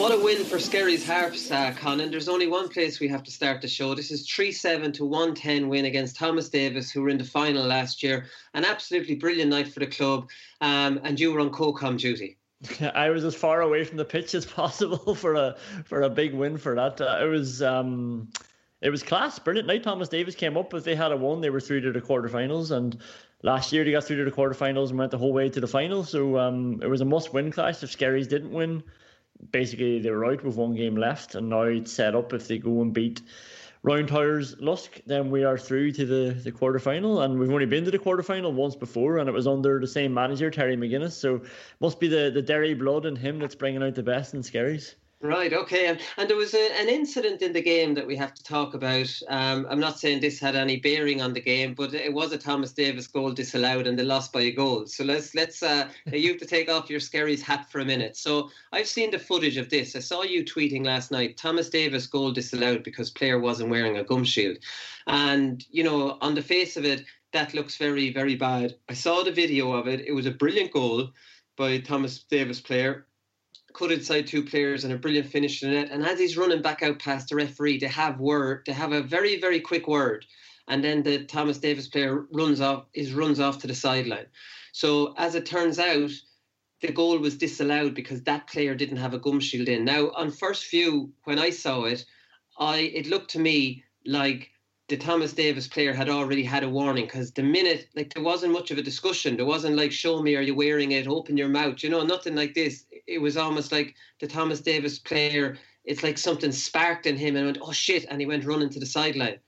What a win for Skerries Harps, uh, Conan. There's only one place we have to start the show. This is 3 7 to 110 win against Thomas Davis, who were in the final last year. An absolutely brilliant night for the club. Um, and you were on co-com duty. I was as far away from the pitch as possible for a for a big win for that. Uh, it was um, it was class, brilliant night. Thomas Davis came up. If they had a won, they were through to the quarterfinals. And last year they got through to the quarterfinals and went the whole way to the final. So um, it was a must-win clash. If Skerries didn't win, basically they were out with one game left, and now it's set up if they go and beat Roundtowers Lusk, then we are through to the, the quarterfinal, and we've only been to the quarterfinal once before, and it was under the same manager, Terry McGuinness. So must be the, the Derry blood in him that's bringing out the best in Skerries. Right, okay. And, and there was a, an incident in the game that we have to talk about. Um, I'm not saying this had any bearing on the game, but it was a Thomas Davis goal disallowed and they lost by a goal. So let's let's uh, you have to take off your Skerries hat for a minute. So I've seen the footage of this. I saw you tweeting last night. Thomas Davis goal disallowed because player wasn't wearing a gum shield, and you know on the face of it that looks very very bad. I saw the video of it. It was a brilliant goal by Thomas Davis player cut inside two players and a brilliant finish to the net. And as he's running back out past the referee, they have word, they have a very, very quick word. And then the Thomas Davis player runs off is runs off to the sideline. So as it turns out, the goal was disallowed because that player didn't have a gum shield in. Now, on first view, when I saw it, I it looked to me like the Thomas Davis player had already had a warning because the minute, like, there wasn't much of a discussion. There wasn't like, show me, are you wearing it? Open your mouth, you know, nothing like this. It was almost like the Thomas Davis player, it's like something sparked in him and went, oh shit, and he went running to the sideline.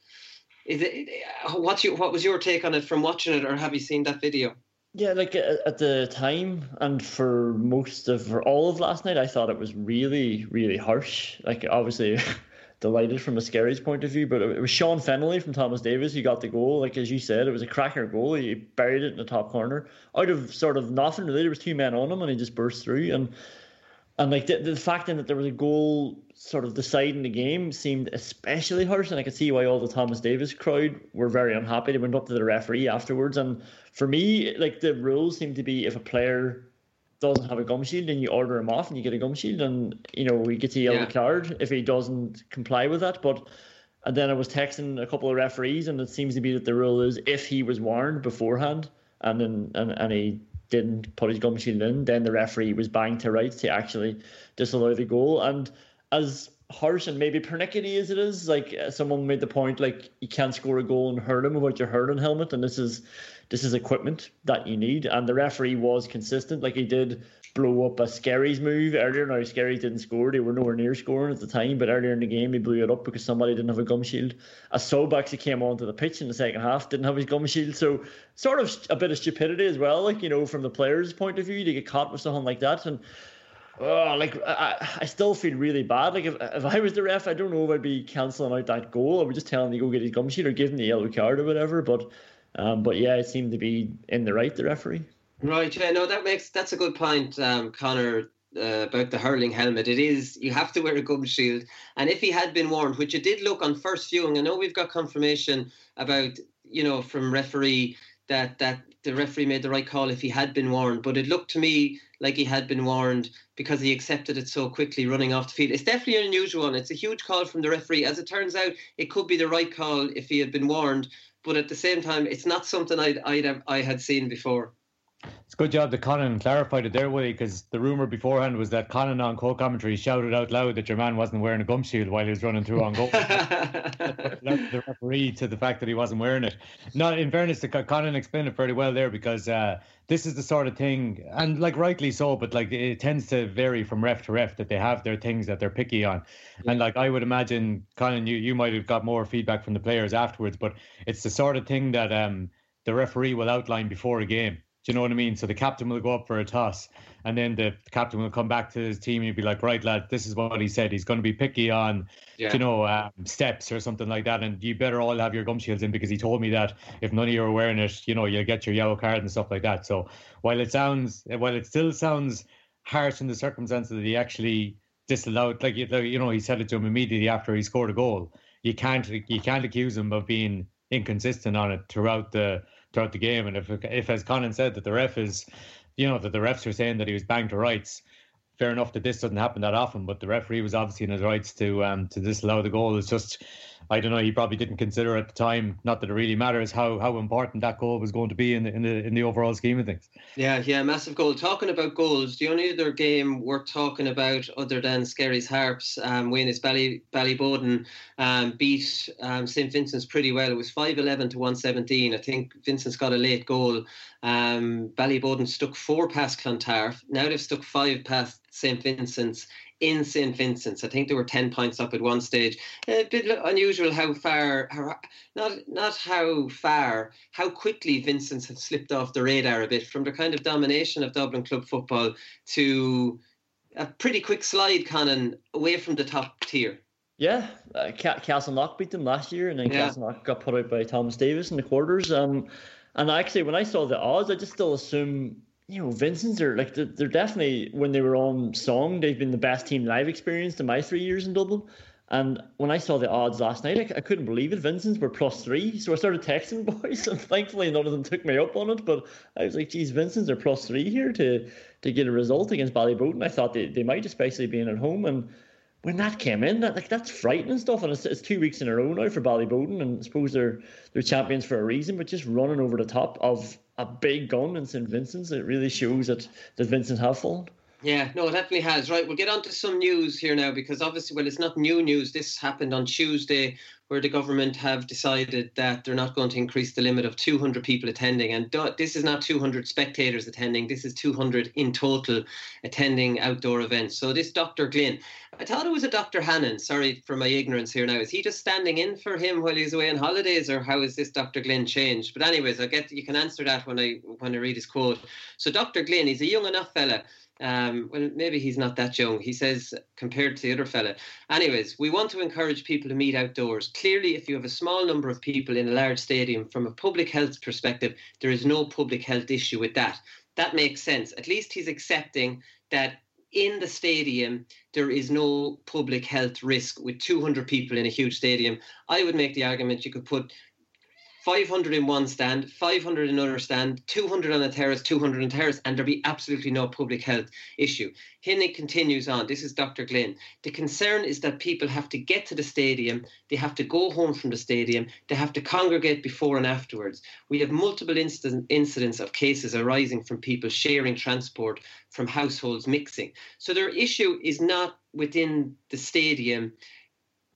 Is it, uh, what's your, what was your take on it from watching it, or have you seen that video? Yeah, like uh, at the time and for most of, for all of last night, I thought it was really, really harsh. Like, obviously. delighted from a Skerries point of view, but it was Sean Fennelly from Thomas Davis who got the goal. Like as you said, it was a cracker goal. He buried it in the top corner out of sort of nothing really. There was two men on him, and he just burst through. And and like the, the fact that there was a goal sort of deciding the game seemed especially harsh, and I could see why all the Thomas Davis crowd were very unhappy. They went up to the referee afterwards, and for me, like the rules seem to be if a player doesn't have a gum shield and you order him off and you get a gum shield and you know we get a yellow Yeah. card if he doesn't comply with that but and then I was texting a couple of referees and it seems to be that the rule is if he was warned beforehand and then and, and he didn't put his gum shield in then the referee was banged to rights to actually disallow the goal and as harsh and maybe pernickety as it is. Like someone made the point, like you can't score a goal and hurt him without your hurling helmet, and this is this is equipment that you need. And the referee was consistent, like he did blow up a Skerries move earlier. Now Scary didn't score; they were nowhere near scoring at the time. But earlier in the game, he blew it up because somebody didn't have a gum shield. A sub actually came onto the pitch in the second half, didn't have his gum shield. So sort of a bit of stupidity as well, like you know, from the players' point of view, to get caught with something like that and. Oh, like I, I still feel really bad. Like if, if I was the ref, I don't know if I'd be cancelling out that goal. I would just tell him to go get his gum sheet or give him the yellow card or whatever. But, um, but yeah, it seemed to be in the right. The referee. Right. Yeah. No, that makes that's a good point, um, Connor. Uh, about the hurling helmet, it is you have to wear a gum shield, and if he had been warned, which it did look on first viewing, I know we've got confirmation about you know from referee that that the referee made the right call if he had been warned. But it looked to me like he had been warned because he accepted it so quickly running off the field. It's definitely an unusual one. It's a huge call from the referee. As it turns out, it could be the right call if he had been warned. But at the same time, it's not something I'd, I'd have, I had seen before. It's a good job that Conan clarified it there, Willie, because the rumour beforehand was that Conan on co-commentary shouted out loud that your man wasn't wearing a gum shield while he was running through on goal. the referee to the fact that he wasn't wearing it. Not in fairness to Conan explained it very well there because uh, this is the sort of thing, and like rightly so, but like it tends to vary from ref to ref that they have their things that they're picky on. And like I would imagine, Conan, you you might have got more feedback from the players afterwards, but it's the sort of thing that um the referee will outline before a game do you know what I mean? So the captain will go up for a toss, and then the captain will come back to his team and be like, "Right, lad, this is what he said. He's going to be picky on, yeah. you know, um, steps or something like that, and you better all have your gum shields in because he told me that if none of you are wearing it, you know, you'll get your yellow card and stuff like that." So while it sounds, while it still sounds harsh in the circumstances that he actually disallowed, like you know, he said it to him immediately after he scored a goal. You can't you can't accuse him of being inconsistent on it throughout the throughout the game. And if, if as Conan said, that the ref is, you know, that the refs are saying that he was banged to rights, fair enough that this doesn't happen that often. But the referee was obviously in his rights to um to disallow the goal. It's just I don't know. He probably didn't consider at the time. Not that it really matters how how important that goal was going to be in the in the in the overall scheme of things. Yeah, yeah, massive goal. Talking about goals, the only other game worth talking about other than Skerries Harps um, win is Bally Ballyboden um, beat um, St Vincent's pretty well. It was five eleven to one seventeen. I think Vincent's got a late goal. Um, Ballyboden stuck four past Clontarf. Now they've stuck five past St Vincent's in St Vincent's. I think they were ten points up at one stage. A bit unusual how far, how, not not how far, how quickly Vincent's have slipped off the radar a bit from the kind of domination of Dublin club football to a pretty quick slide, Conan, away from the top tier. Yeah, uh, Castleknock beat them last year, and then yeah. Castleknock got put out by Thomas Davis in the quarters. Um, and actually, when I saw the odds, I just still assume you know, Vincent's are like they're, definitely when they were on song, they've been the best team live experience in my three years in Dublin. And when I saw the odds last night, I, I couldn't believe it. Vincent's were plus three, so I started texting boys, and thankfully none of them took me up on it. But I was like, "Geez, Vincent's are plus three here to to get a result against Ballyboden." I thought they, they might, especially being at home. And when that came in, that like that's frightening stuff. And it's, it's two weeks in a row now for Ballyboden, and I suppose they're they're champions for a reason. But just running over the top of a big gun in St Vincent's. It really shows that that Vincent have fallen. Yeah, no, it definitely has. Right, we'll get on to some news here now because obviously, well, it's not new news. This happened on Tuesday where the government have decided that they're not going to increase the limit of 200 people attending. And this is not 200 spectators attending, this is 200 in total attending outdoor events. So, this Dr. Glynn, I thought it was a Dr. Holohan. Sorry for my ignorance here now. Is he just standing in for him while he's away on holidays, or how is this Dr. Glynn changed? But, anyways, I get you can answer that when I when I read his quote. So, Dr. Glynn, he's a young enough fella um, well, maybe he's not that young. He says compared to the other fella. Anyways, we want to encourage people to meet outdoors. Clearly, if you have a small number of people in a large stadium, from a public health perspective, there is no public health issue with that. That makes sense. At least he's accepting that in the stadium there is no public health risk with 200 people in a huge stadium. I would make the argument you could put 500 in one stand, 500 in another stand, 200 on a terrace, 200 on the terrace, and there'll be absolutely no public health issue. Hinnick continues on. This is Dr. Glynn. The concern is that people have to get to the stadium, they have to go home from the stadium, they have to congregate before and afterwards. We have multiple incident, incidents of cases arising from people sharing transport, from households mixing. So their issue is not within the stadium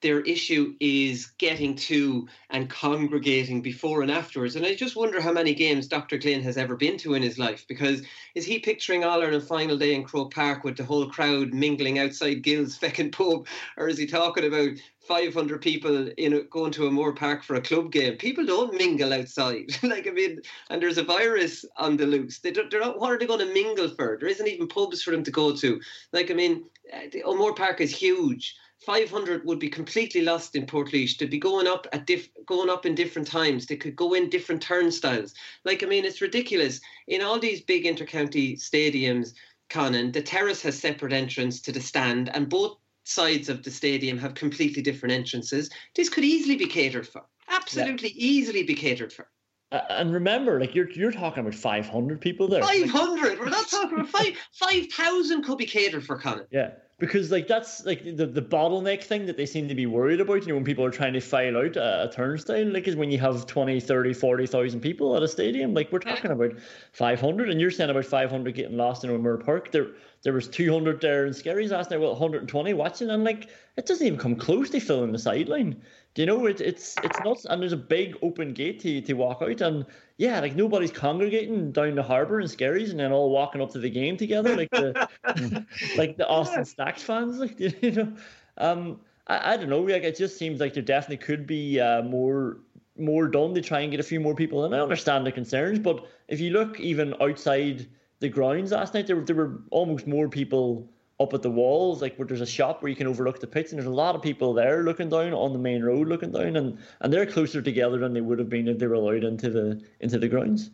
their issue is getting to and congregating before and afterwards. And I just wonder how many games Dr. Glynn has ever been to in his life because is he picturing All Ireland final day in Croke Park with the whole crowd mingling outside Gill's feckin' pub? Or is he talking about 500 people in a, going to O'Moore Park for a club game. People don't mingle outside. like I mean, and there's a virus on the loose. They don't, they're not. What are they going to mingle for? There isn't even pubs for them to go to. Like I mean, eh, oh, Moor Park is huge. 500 would be completely lost in Portlaoise. They'd be going up at diff- going up in different times. They could go in different turnstiles. Like I mean, it's ridiculous. In all these big intercounty stadiums, Conan, the terrace has separate entrance to the stand, and both sides of the stadium have completely different entrances. This could easily be catered for. Absolutely yeah. easily be catered for. Uh, and remember, like you're you're talking about 500 people there. 500. We're not talking about five 5,000 could be catered for, Conan. Yeah because like that's like the, the bottleneck thing that they seem to be worried about you know when people are trying to file out a, a turnstile like is when you have 20 30 40,000 people at a stadium. Like we're talking about 500 and you're saying about 500 getting lost in O'Moore Park. There there was 200 there in Skerries last night well 120 watching and like it doesn't even come close to filling the sideline you know it, it's it's nuts and there's a big open gate to, to walk out and yeah like nobody's congregating down the harbour in Skerries and then all walking up to the game together like the like the Austin Stacks fans like you know? Um I, I don't know like it just seems like there definitely could be uh, more more done to try and get a few more people and I understand the concerns but if you look even outside the grounds last night there, there were almost more people up at the walls, like where there's a shop where you can overlook the pitch, and there's a lot of people there looking down on the main road, looking down, and and they're closer together than they would have been if they were allowed into the into the grounds.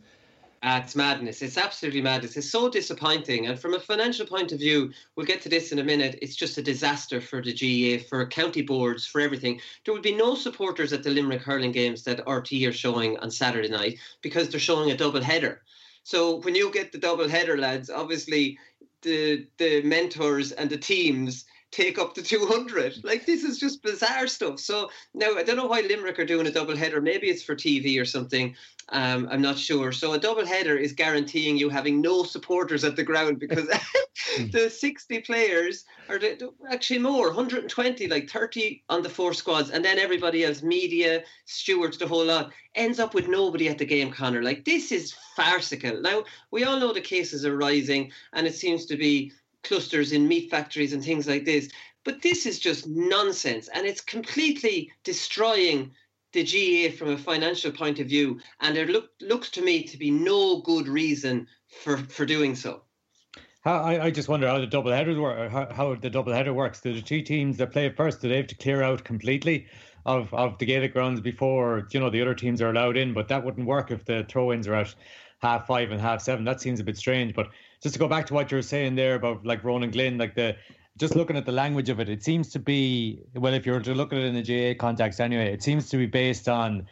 Uh, it's madness. It's absolutely madness. It's so disappointing. And from a financial point of view, we'll get to this in a minute. It's just a disaster for the GAA, for county boards, for everything. There will be no supporters at the Limerick hurling games that RTÉ are showing on Saturday night because they're showing a double header. So when you get the double header, lads, obviously the the mentors and the teams take up to 200. Mm. Like this is just bizarre stuff. So now I don't know why Limerick are doing a double header. Maybe it's for TV or something. Um, I'm not sure. So a double header is guaranteeing you having no supporters at the ground because the 60 players are actually more, 120, like 30 on the four squads, and then everybody else, media, stewards, the whole lot, ends up with nobody at the game, Conor. Like this is farcical. Now we all know the cases are rising, and it seems to be clusters in meat factories and things like this. But this is just nonsense, and it's completely destroying the GAA from a financial point of view, and there look, looks to me to be no good reason for, for doing so. How, I, I just wonder how the double header work, how, how the double header works. Do the two teams that play first do they have to clear out completely of of the Gaelic grounds before you know the other teams are allowed in? But that wouldn't work if the throw-ins are at half five and half seven. That seems a bit strange. But just to go back to what you were saying there about like Ronan Glynn, like the just looking at the language of it, it seems to be well, if you were to look at it in the GAA context anyway, it seems to be based on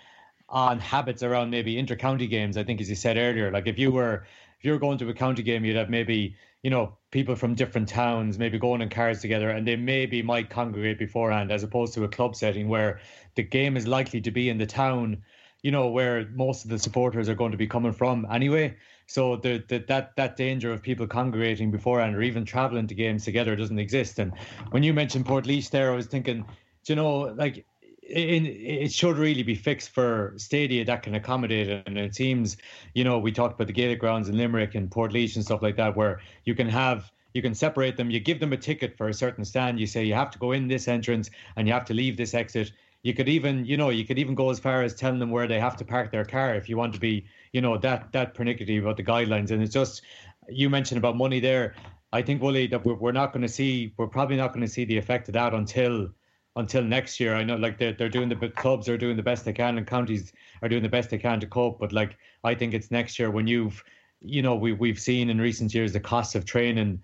on habits around maybe inter-county games. I think, as you said earlier, like if you were if you were going to a county game, you'd have maybe you know people from different towns maybe going in cars together, and they maybe might congregate beforehand, as opposed to a club setting where the game is likely to be in the town, you know, where most of the supporters are going to be coming from anyway. So the, the, that that danger of people congregating beforehand or even traveling to games together doesn't exist. And when you mentioned Port Portlaoise there, I was thinking, you know, like it, it should really be fixed for stadia that can accommodate it. And it seems, you know, we talked about the Gaelic grounds in Limerick and Port Portlaoise and stuff like that, where you can have you can separate them. You give them a ticket for a certain stand. You say you have to go in this entrance and you have to leave this exit. You could even, you know, you could even go as far as telling them where they have to park their car if you want to be you know that that pernickety about the guidelines, and it's just you mentioned about money there. I think Wooly that we're, we're not going to see we're probably not going to see the effect of that until until next year. I know like they're they're doing the clubs are doing the best they can and counties are doing the best they can to cope, but like I think it's next year when you've you know we we've seen in recent years the costs of training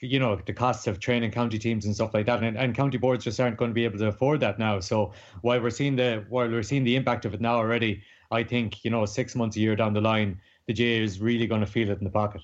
you know the costs of training county teams and stuff like that and, and county boards just aren't going to be able to afford that now so while we're seeing the while we're seeing the impact of it now already I think you know six months a year down the line, the GAA is really going to feel it in the pocket.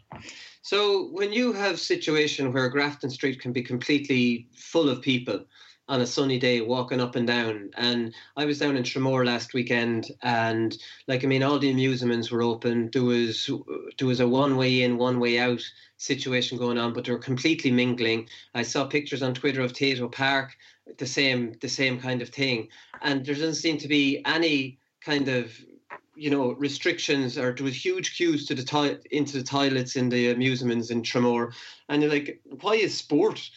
So when you have a situation where Grafton Street can be completely full of people on a sunny day walking up and down and I was down in Tramore last weekend and like I mean all the amusements were open. There was there was a one way in one way out situation going on but they were completely mingling. I saw pictures on Twitter of Tayto Park the same the same kind of thing. And there doesn't seem to be any kind of you know restrictions or there was huge queues to the to- into the toilets in the amusements in Tramore and you're like why is sport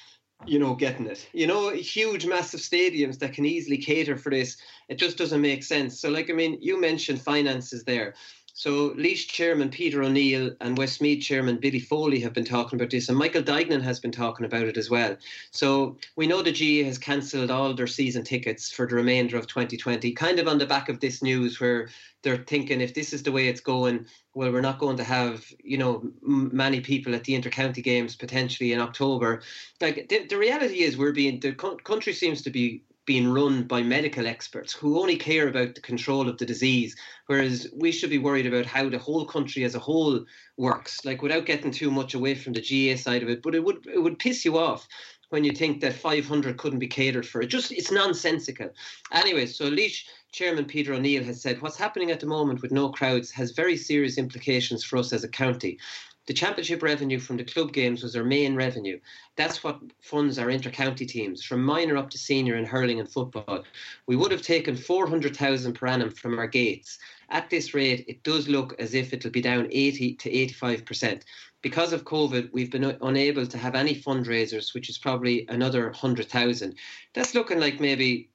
you know getting it? You know huge massive stadiums that can easily cater for this. It just doesn't make sense. So like i mean you mentioned finances there so Laois chairman Peter O'Neill and Westmeath chairman Billy Foley have been talking about this, and Michael Duignan has been talking about it as well. So we know the GAA has cancelled all their season tickets for the remainder of 2020, kind of on the back of this news where they're thinking if this is the way it's going, well, we're not going to have you know many people at the intercounty games potentially in October. Like the, the reality is, we're being the co- country seems to be being run by medical experts who only care about the control of the disease, whereas we should be worried about how the whole country as a whole works. Like without getting too much away from the GAA side of it, but it would it would piss you off when you think that 500 couldn't be catered for. It just it's nonsensical. Anyway, so Laois Chairman Peter O'Neill has said what's happening at the moment with no crowds has very serious implications for us as a county. The championship revenue from the club games was our main revenue. That's what funds our inter-county teams, from minor up to senior in hurling and football. We would have taken 400,000 per annum from our gates. At this rate, it does look as if it'll be down 80 to 85%. Because of COVID, we've been unable to have any fundraisers, which is probably another 100,000. That's looking like maybe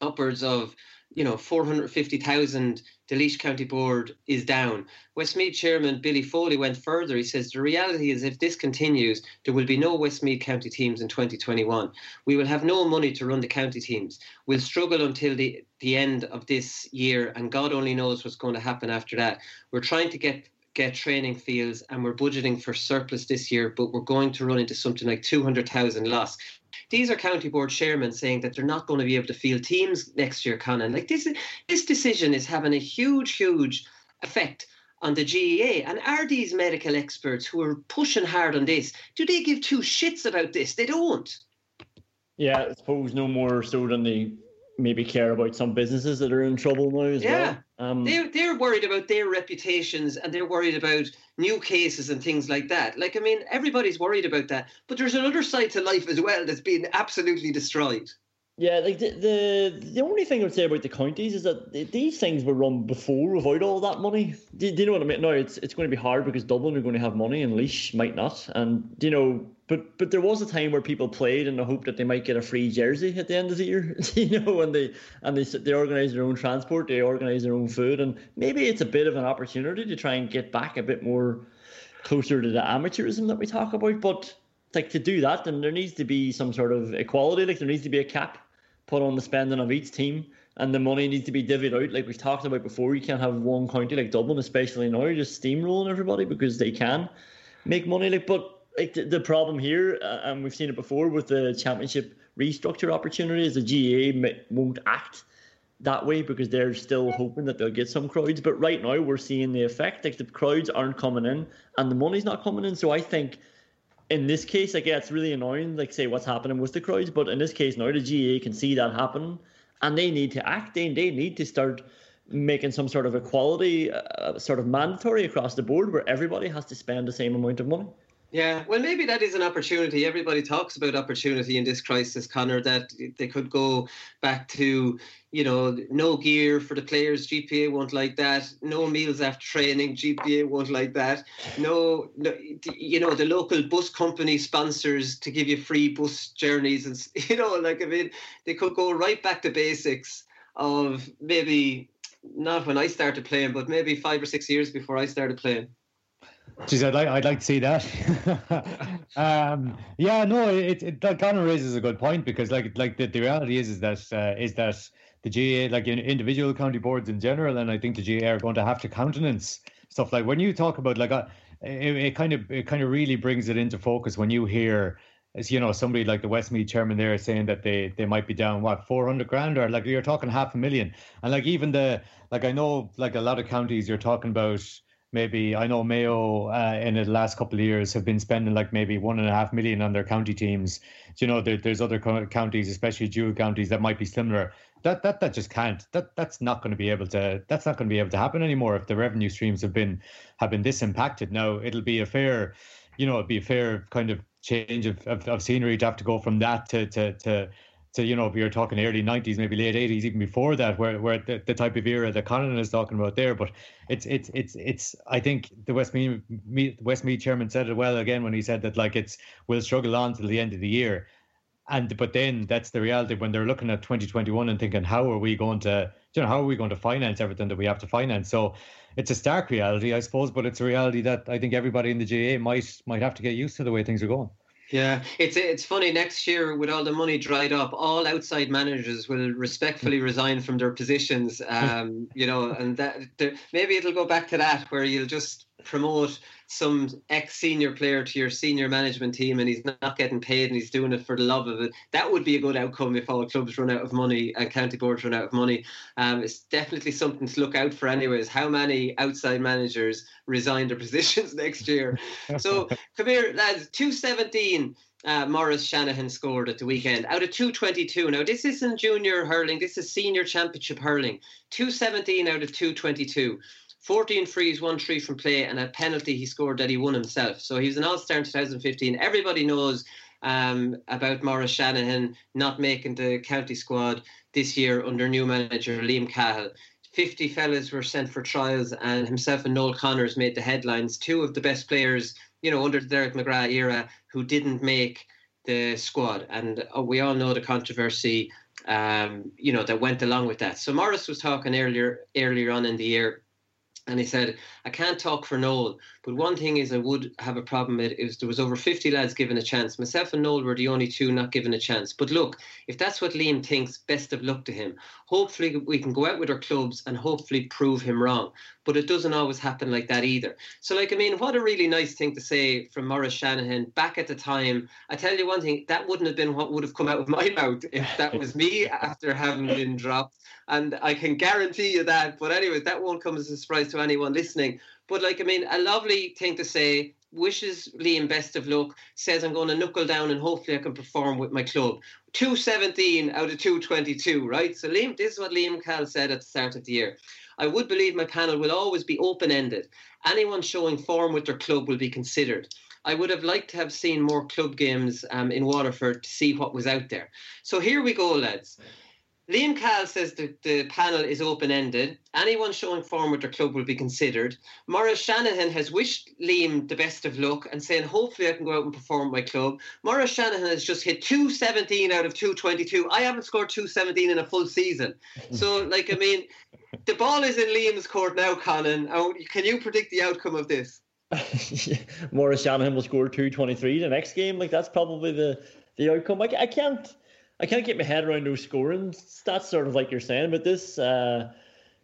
upwards of you know, 450,000 the Laois County Board is down. Westmeath Chairman Billy Foley went further. He says the reality is if this continues, there will be no Westmeath County teams in 2021. We will have no money to run the county teams. We'll struggle until the, the end of this year, and God only knows what's going to happen after that. We're trying to get get training fields and we're budgeting for surplus this year, but we're going to run into something like 200,000 loss. These are county board chairmen saying that they're not going to be able to field teams next year, Conan. Like this, this decision is having a huge, huge effect on the GAA. And are these medical experts who are pushing hard on this, do they give two shits about this? They don't. Yeah, I suppose no more so than they maybe care about some businesses that are in trouble now as yeah. well. Um, they're they're worried about their reputations and they're worried about new cases and things like that. Like I mean, everybody's worried about that, but there's another side to life as well that's been absolutely destroyed. Yeah, like the, the the only thing I would say about the counties is that these things were run before without all that money. Do, do you know what I mean? No, it's it's going to be hard because Dublin are going to have money and Laois might not. And you know, but but there was a time where people played in the hope that they might get a free jersey at the end of the year. you know, and they and they they organize their own transport, they organize their own food, and maybe it's a bit of an opportunity to try and get back a bit more closer to the amateurism that we talk about. But like to do that, then there needs to be some sort of equality. Like there needs to be a cap put on the spending of each team and the money needs to be divvied out like we've talked about before you can't have one county like dublin especially now just steamrolling everybody because they can make money like but like the, the problem here uh, and we've seen it before with the championship restructure opportunities the GAA won't act that way because they're still hoping that they'll get some crowds but right now we're seeing the effect like the crowds aren't coming in and the money's not coming in so i think in this case, like, yeah, it's really annoying, like, say, what's happening with the crowds. But in this case, now the GAA can see that happen and they need to act. They, they need to start making some sort of equality, uh, sort of mandatory across the board where everybody has to spend the same amount of money. Yeah, well, maybe that is an opportunity. Everybody talks about opportunity in this crisis, Conor, that they could go back to, you know, no gear for the players. GPA won't like that. No meals after training. GPA won't like that. No, no you know, the local bus company sponsors to give you free bus journeys. And, you know, like, I mean, they could go right back to basics of maybe not when I started playing, but maybe five or six years before I started playing. Geez, I'd like I'd like to see that. um, yeah, no, it, it that kind of raises a good point because like like the, the reality is is that uh, is that the GAA like in individual county boards in general, and I think the GAA are going to have to countenance stuff like when you talk about like a, uh, it, it kind of it kind of really brings it into focus when you hear as you know, somebody like the Westmeath chairman there saying that they they might be down what 400 grand or like you're talking half a million, and like even the like I know like a lot of counties you're talking about maybe I know Mayo uh, in the last couple of years have been spending like maybe one and a half million on their county teams. You know, there, there's other counties, especially dual counties, that might be similar. That that that just can't. That that's not going to be able to. That's not going to be able to happen anymore if the revenue streams have been have been this impacted. Now it'll be a fair, you know, it'll be a fair kind of change of, of, of scenery to have to go from that to to to to you know if you're talking early 90s maybe late 80s even before that where where the, the type of era that Conan is talking about there. But it's it's it's it's I think the Westmeath Westmeath chairman said it well again when he said that like it's we'll struggle on till the end of the year. And but then that's the reality when they're looking at 2021 and thinking how are we going to you know how are we going to finance everything that we have to finance? So it's a stark reality I suppose but it's a reality that I think everybody in the GAA might might have to get used to the way things are going yeah, it's it's funny. Next year, with all the money dried up, all outside managers will respectfully resign from their positions. Um, you know, and that maybe it'll go back to that where you'll just promote some ex senior player to your senior management team and he's not getting paid and he's doing it for the love of it. That would be a good outcome if all clubs run out of money and county boards run out of money. Um, it's definitely something to look out for, anyways. How many outside managers resign their positions next year? So, come here, lads. 217. Uh, Maurice Shanahan scored at the weekend out of 222. Now, this isn't junior hurling, this is senior championship hurling. 217 out of 222. 14 frees, one tree from play, and a penalty he scored that he won himself. So he was an All Star in 2015. Everybody knows um, about Maurice Shanahan not making the county squad this year under new manager Liam Cahill. 50 fellas were sent for trials, and himself and Noel Connors made the headlines. Two of the best players, you know, under the Derek McGrath era, who didn't make the squad. And uh, we all know the controversy, um, you know, that went along with that. So Maurice was talking earlier earlier on in the year and he said, I can't talk for Noel, but one thing is I would have a problem with is there was over 50 lads given a chance. Myself and Noel were the only two not given a chance. But look, if that's what Liam thinks, best of luck to him. Hopefully we can go out with our clubs and hopefully prove him wrong. But it doesn't always happen like that either. So like I mean, what a really nice thing to say from Maurice Shanahan back at the time. I tell you one thing, that wouldn't have been what would have come out of my mouth if that was me after having been dropped and I can guarantee you that. But anyway, that won't come as a surprise to anyone listening. But like, I mean, a lovely thing to say. Wishes Liam best of luck. Says I'm going to knuckle down and hopefully I can perform with my club. 217 out of 222, right? So Liam, this is what Liam Cahill said at the start of the year. I would believe my panel will always be open ended. Anyone showing form with their club will be considered. I would have liked to have seen more club games um, in Waterford to see what was out there. So here we go, lads. Liam Cahill says the, the panel is open ended. Anyone showing form with their club will be considered. Maurice Shanahan has wished Liam the best of luck and saying, hopefully, I can go out and perform my club. Maurice Shanahan has just hit 217 out of 222. I haven't scored 217 in a full season. So, like, I mean, the ball is in Liam's court now, Conan. Oh, can you predict the outcome of this? Maurice Shanahan will score 223 the next game. Like, that's probably the, the outcome. I can't. I can't get my head around those scoring stats, sort of like you're saying. But this uh,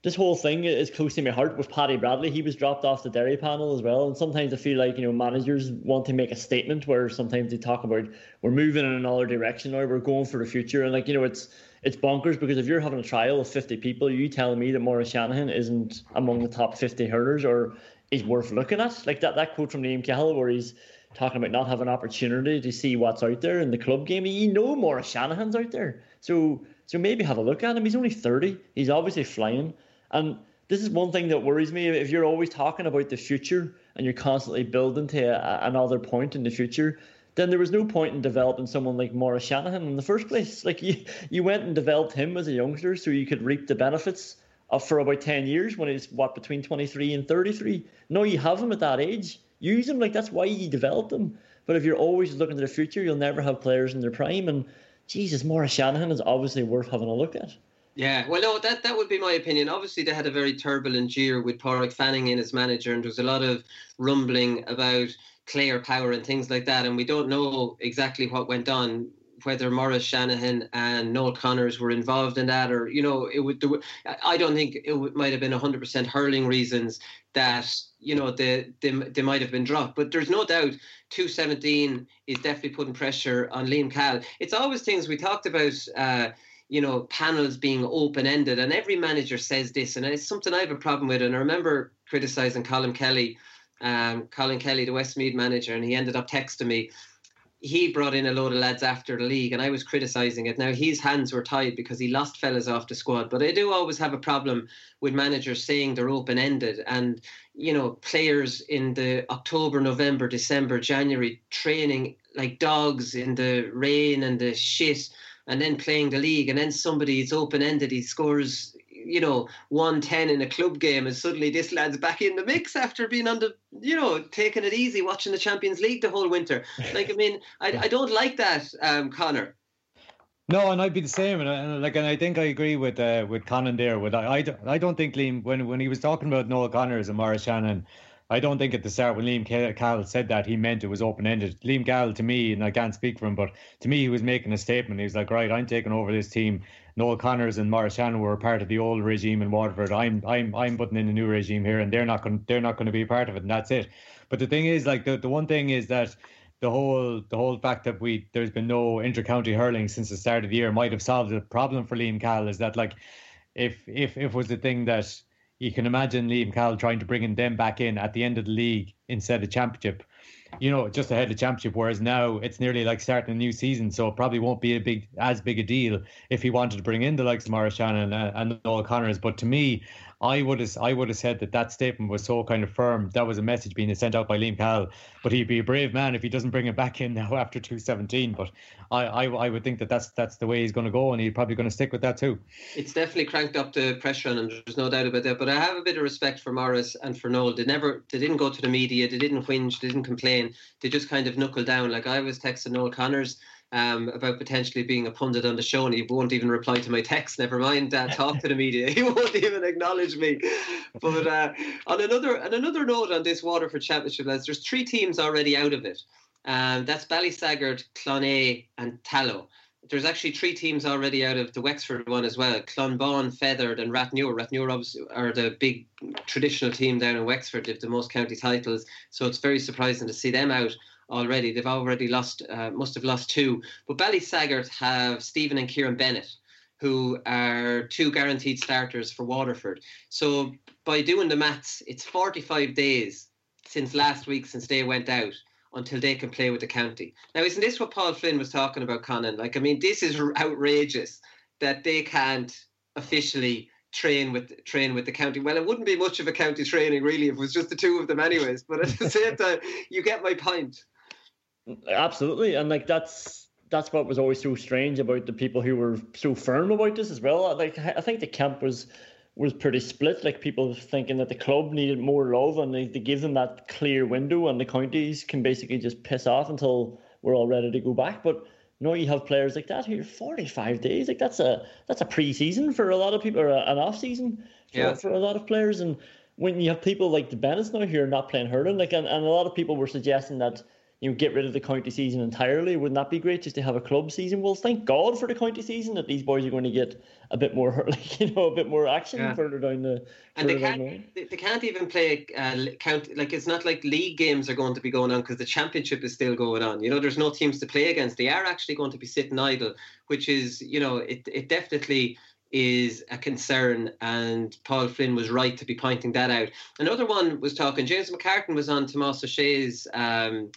this whole thing is close to my heart with Paddy Bradley. He was dropped off the Derry panel as well. And sometimes I feel like you know managers want to make a statement where sometimes they talk about we're moving in another direction or we're going for the future. And like you know it's it's bonkers because if you're having a trial of 50 people, you telling me that Maurice Shanahan isn't among the top 50 hurlers or is worth looking at. Like that that quote from Liam Cahill where he's talking about not having an opportunity to see what's out there in the club game. You know Maurice Shanahan's out there. So so maybe have a look at him. He's only 30. He's obviously flying. And this is one thing that worries me. If you're always talking about the future and you're constantly building to a, another point in the future, then there was no point in developing someone like Maurice Shanahan in the first place. Like you, you went and developed him as a youngster so you could reap the benefits of for about 10 years when he's what between 23 and 33. No, you have him at that age use them. Like that's why you develop them. But if you're always looking to the future, you'll never have players in their prime. And Jesus, Maurice Shanahan is obviously worth having a look at. Yeah, well, no, that that would be my opinion. Obviously, they had a very turbulent year with Páraic Fanning in as manager, and there was a lot of rumbling about Clare power and things like that. And we don't know exactly what went on whether Maurice Shanahan and Noel Connors were involved in that, or you know, it would. I don't think it might have been 100% hurling reasons that you know they, they they might have been dropped. But there's no doubt 217 is definitely putting pressure on Liam Cahill. It's always things we talked about. Uh, you know, panels being open ended, and every manager says this, and it's something I have a problem with. And I remember criticizing Colin Kelly, um, Colin Kelly, the Westmeath manager, and he ended up texting me he brought in a load of lads after the league, and I was criticising it. Now his hands were tied because he lost fellas off the squad. But I do always have a problem with managers saying they're open ended, and you know players in the October, November, December, January training like dogs in the rain and the shit, and then playing the league, and then somebody is open ended. He scores you know, 110 in a club game, and suddenly this lad's back in the mix after being on the, you know, taking it easy, watching the Champions League the whole winter. Like, I mean, I, I don't like that, um, Conor. No, and I'd be the same, and, and like, and I think I agree with uh, with Conan there. With I, I, I don't think Liam when when he was talking about Noel Connors and Maurice Shanahan, I don't think at the start when Liam Cahill said that he meant it was open ended. Liam Cahill to me, and I can't speak for him, but to me he was making a statement. He was like, right, I'm taking over this team. Noel Connors and Maurice Shanahan were part of the old regime in Waterford. I'm I'm I'm putting in a new regime here, and they're not going they're not going to be part of it, and that's it. But the thing is, like the, the one thing is that the whole the whole fact that we there's been no inter-county hurling since the start of the year might have solved the problem for Liam Cahill. Is that like if if if was the thing that you can imagine Liam Cahill trying to bring in them back in at the end of the league instead of championship you know, just ahead of the championship. Whereas now it's nearly like starting a new season, so it probably won't be a big as big a deal if he wanted to bring in the likes of Maurice Shanahan and, and Noel Connors. But to me, I would have I would have said that that statement was so kind of firm. That was a message being sent out by Liam Cahill. But he'd be a brave man if he doesn't bring it back in now after 217. But I, I, I would think that that's that's the way he's going to go, and he's probably going to stick with that too. It's definitely cranked up the pressure on him. There's no doubt about that. But I have a bit of respect for Maurice and for Noel. They never they didn't go to the media. They didn't whinge. They didn't complain. They just kind of knuckled down. Like I was texting Noel Connors um, about potentially being a pundit on the show, and he won't even reply to my text. Never mind uh, talk to the media; he won't even acknowledge me. But uh, on another on another note on this Waterford Championship, lads, there's three teams already out of it. Um, that's Ballysaggart, Clonea, and Tallow. There's actually three teams already out of the Wexford one as well. Cloughbawn, Feathered, and. Rathnure obviously are the big traditional team down in Wexford. They've the most county titles, so it's very surprising to see them out already. They've already lost, uh, must have lost two. But Ballysaggart have Stephen and Kieran Bennett, who are two guaranteed starters for Waterford. So by doing the maths, it's 45 days since last week since they went out until they can play with the county. Now, isn't this what Paul Flynn was talking about, Conan? Like, I mean, this is outrageous that they can't officially train with train with the county. Well, it wouldn't be much of a county training really if it was just the two of them, anyways. But at the same time, you get my point. Absolutely, and like that's that's what was always so strange about the people who were so firm about this as well. Like I think the camp was was pretty split. Like people thinking that the club needed more love, and they, they give them that clear window, and the counties can basically just piss off until we're all ready to go back. But you know, you have players like that who are 45 days. Like that's a that's a pre-season for a lot of people, or an off-season for, yeah. for a lot of players. And when you have people like the Bennetts now who are not playing hurling, like and, and a lot of people were suggesting that you know, get rid of the county season entirely. Wouldn't that be great just to have a club season? Well, thank God for the county season that these boys are going to get a bit more, like you know, a bit more action yeah. further down the. And they can't, the they can't even play uh, count like it's not like league games are going to be going on because the championship is still going on. You know, there's no teams to play against. They are actually going to be sitting idle, which is, you know, it it definitely is a concern, and Paul Flynn was right to be pointing that out. Another one was talking. James McCartan was on Tomas O'Shea's. Um,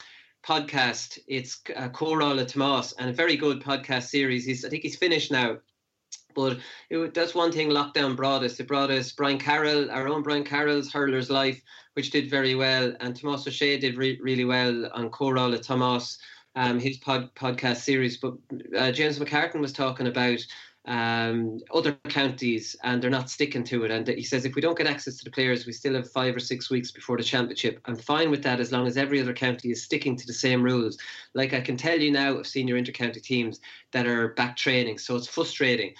podcast. It's uh, Córála Tomas and a very good podcast series. He's I think he's finished now. But it, that's one thing lockdown brought us. It brought us Brian Carroll, our own Brian Carroll's Hurler's Life, which did very well. And Tomas O'Shea did re- really well on Córála Tomas, um, his pod, podcast series. But uh, James McCartan was talking about um, other counties and they're not sticking to it. And he says if we don't get access to the players, we still have five or six weeks before the championship. I'm fine with that as long as every other county is sticking to the same rules. Like I can tell you now of senior intercounty teams that are back training, so it's frustrating.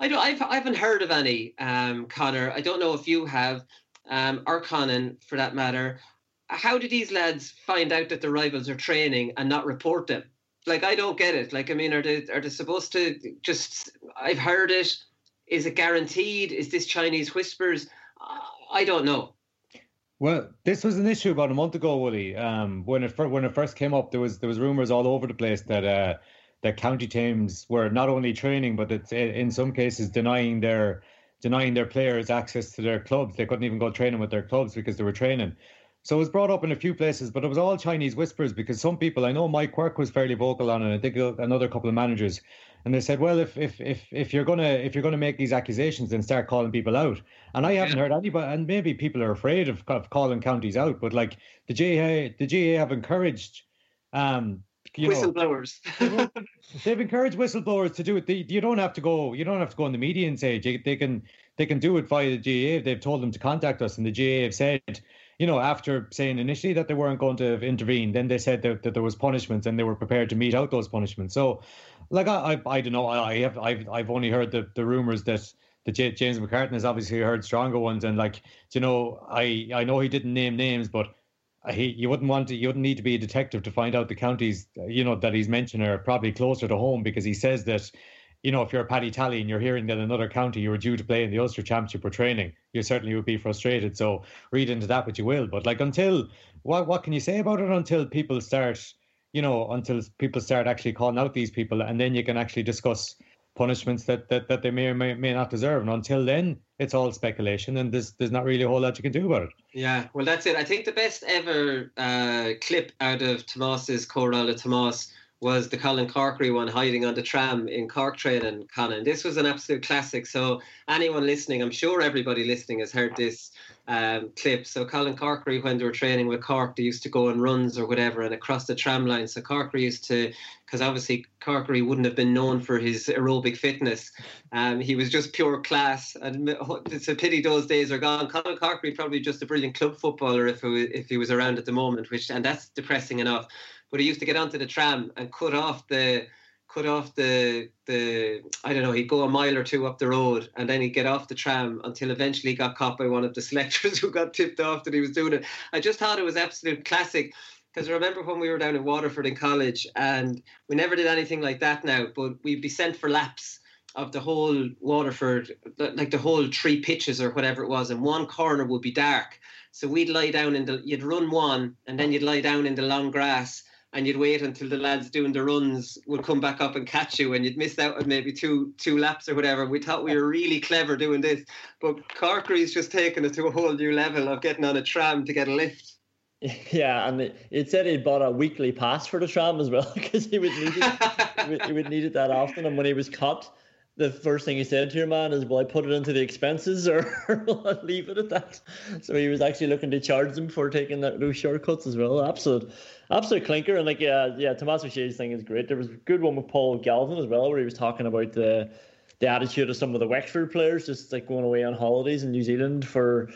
I don't. I've, I haven't heard of any, um, Conor. I don't know if you have, um, or Conan for that matter. How do these lads find out that the rivals are training and not report them? Like I don't get it. Like I mean, are they are they supposed to just? I've heard it. Is it guaranteed? Is this Chinese whispers? I don't know. Well, this was an issue about a month ago, Willie. Um, when it when it first came up, there was there was rumors all over the place that uh, that county teams were not only training, but it's in some cases denying their denying their players access to their clubs. They couldn't even go training with their clubs because they were training. So it was brought up in a few places, but it was all Chinese whispers because some people, I know Mike Quirke was fairly vocal on it. I think another couple of managers, and they said, well, if if if if you're gonna if you're gonna make these accusations, then start calling people out. And I haven't heard anybody, and maybe people are afraid of, of calling counties out, but like the GAA, the GAA have encouraged, um, you whistleblowers. Know, they've encouraged whistleblowers to do it. They, you don't have to go. You don't have to go in the media and say they, they can they can do it via the GAA. They've told them to contact us, and the GAA have said you know, after saying initially that they weren't going to intervene, then they said that, that there was punishments and they were prepared to mete out those punishments. So, like I, I, I don't know. I have I've I've only heard the, the rumors that that James McCartan has obviously heard stronger ones, and like you know, I I know he didn't name names, but he you wouldn't want to you wouldn't need to be a detective to find out the counties you know that he's mentioned are probably closer to home because he says that you know, if you're a Paddy Tally and you're hearing that another county you were due to play in the Ulster Championship or training, you certainly would be frustrated. So read into that what you will. But like until what what can you say about it until people start, you know, until people start actually calling out these people and then you can actually discuss punishments that, that, that they may or may, may not deserve. And until then, it's all speculation and there's there's not really a whole lot you can do about it. Yeah, well that's it. I think the best ever uh, clip out of Tomas's Corolla Tomas was the Colin Corkery one hiding on the tram in Cork training, Colin. This was an absolute classic. So anyone listening, I'm sure everybody listening has heard this um, clip. So Colin Corkery, when they were training with Cork, they used to go on runs or whatever and across the tram line. So Corkery used to, because obviously Corkery wouldn't have been known for his aerobic fitness. Um, he was just pure class. And it's a pity those days are gone. Colin Corkery probably just a brilliant club footballer if, if he was around at the moment, which and that's depressing enough but he used to get onto the tram and cut off the cut off the the I don't know, he'd go a mile or two up the road and then he'd get off the tram until eventually he got caught by one of the selectors who got tipped off that he was doing it. I just thought it was absolute classic. Because I remember when we were down in Waterford in college and we never did anything like that now, but we'd be sent for laps of the whole Waterford, like the whole three pitches or whatever it was, and one corner would be dark. So we'd lie down in the, you'd run one, and then you'd lie down in the long grass, and you'd wait until the lads doing the runs would come back up and catch you and you'd miss out on maybe two two laps or whatever. We thought we were really clever doing this. But Corkery's just taken it to a whole new level of getting on a tram to get a lift. Yeah, and it, it said he'd bought a weekly pass for the tram as well because he would need it. he would need it that often, and when he was caught, the first thing he said to your man is, "Will I put it into the expenses or will I leave it at that?" So he was actually looking to charge them for taking that, those shortcuts as well. Absolute, absolute clinker. And like, yeah, yeah, Tomás Ó Sé's thing is great. There was a good one with Paul Galvin as well, where he was talking about the the attitude of some of the Wexford players, just like going away on holidays in New Zealand for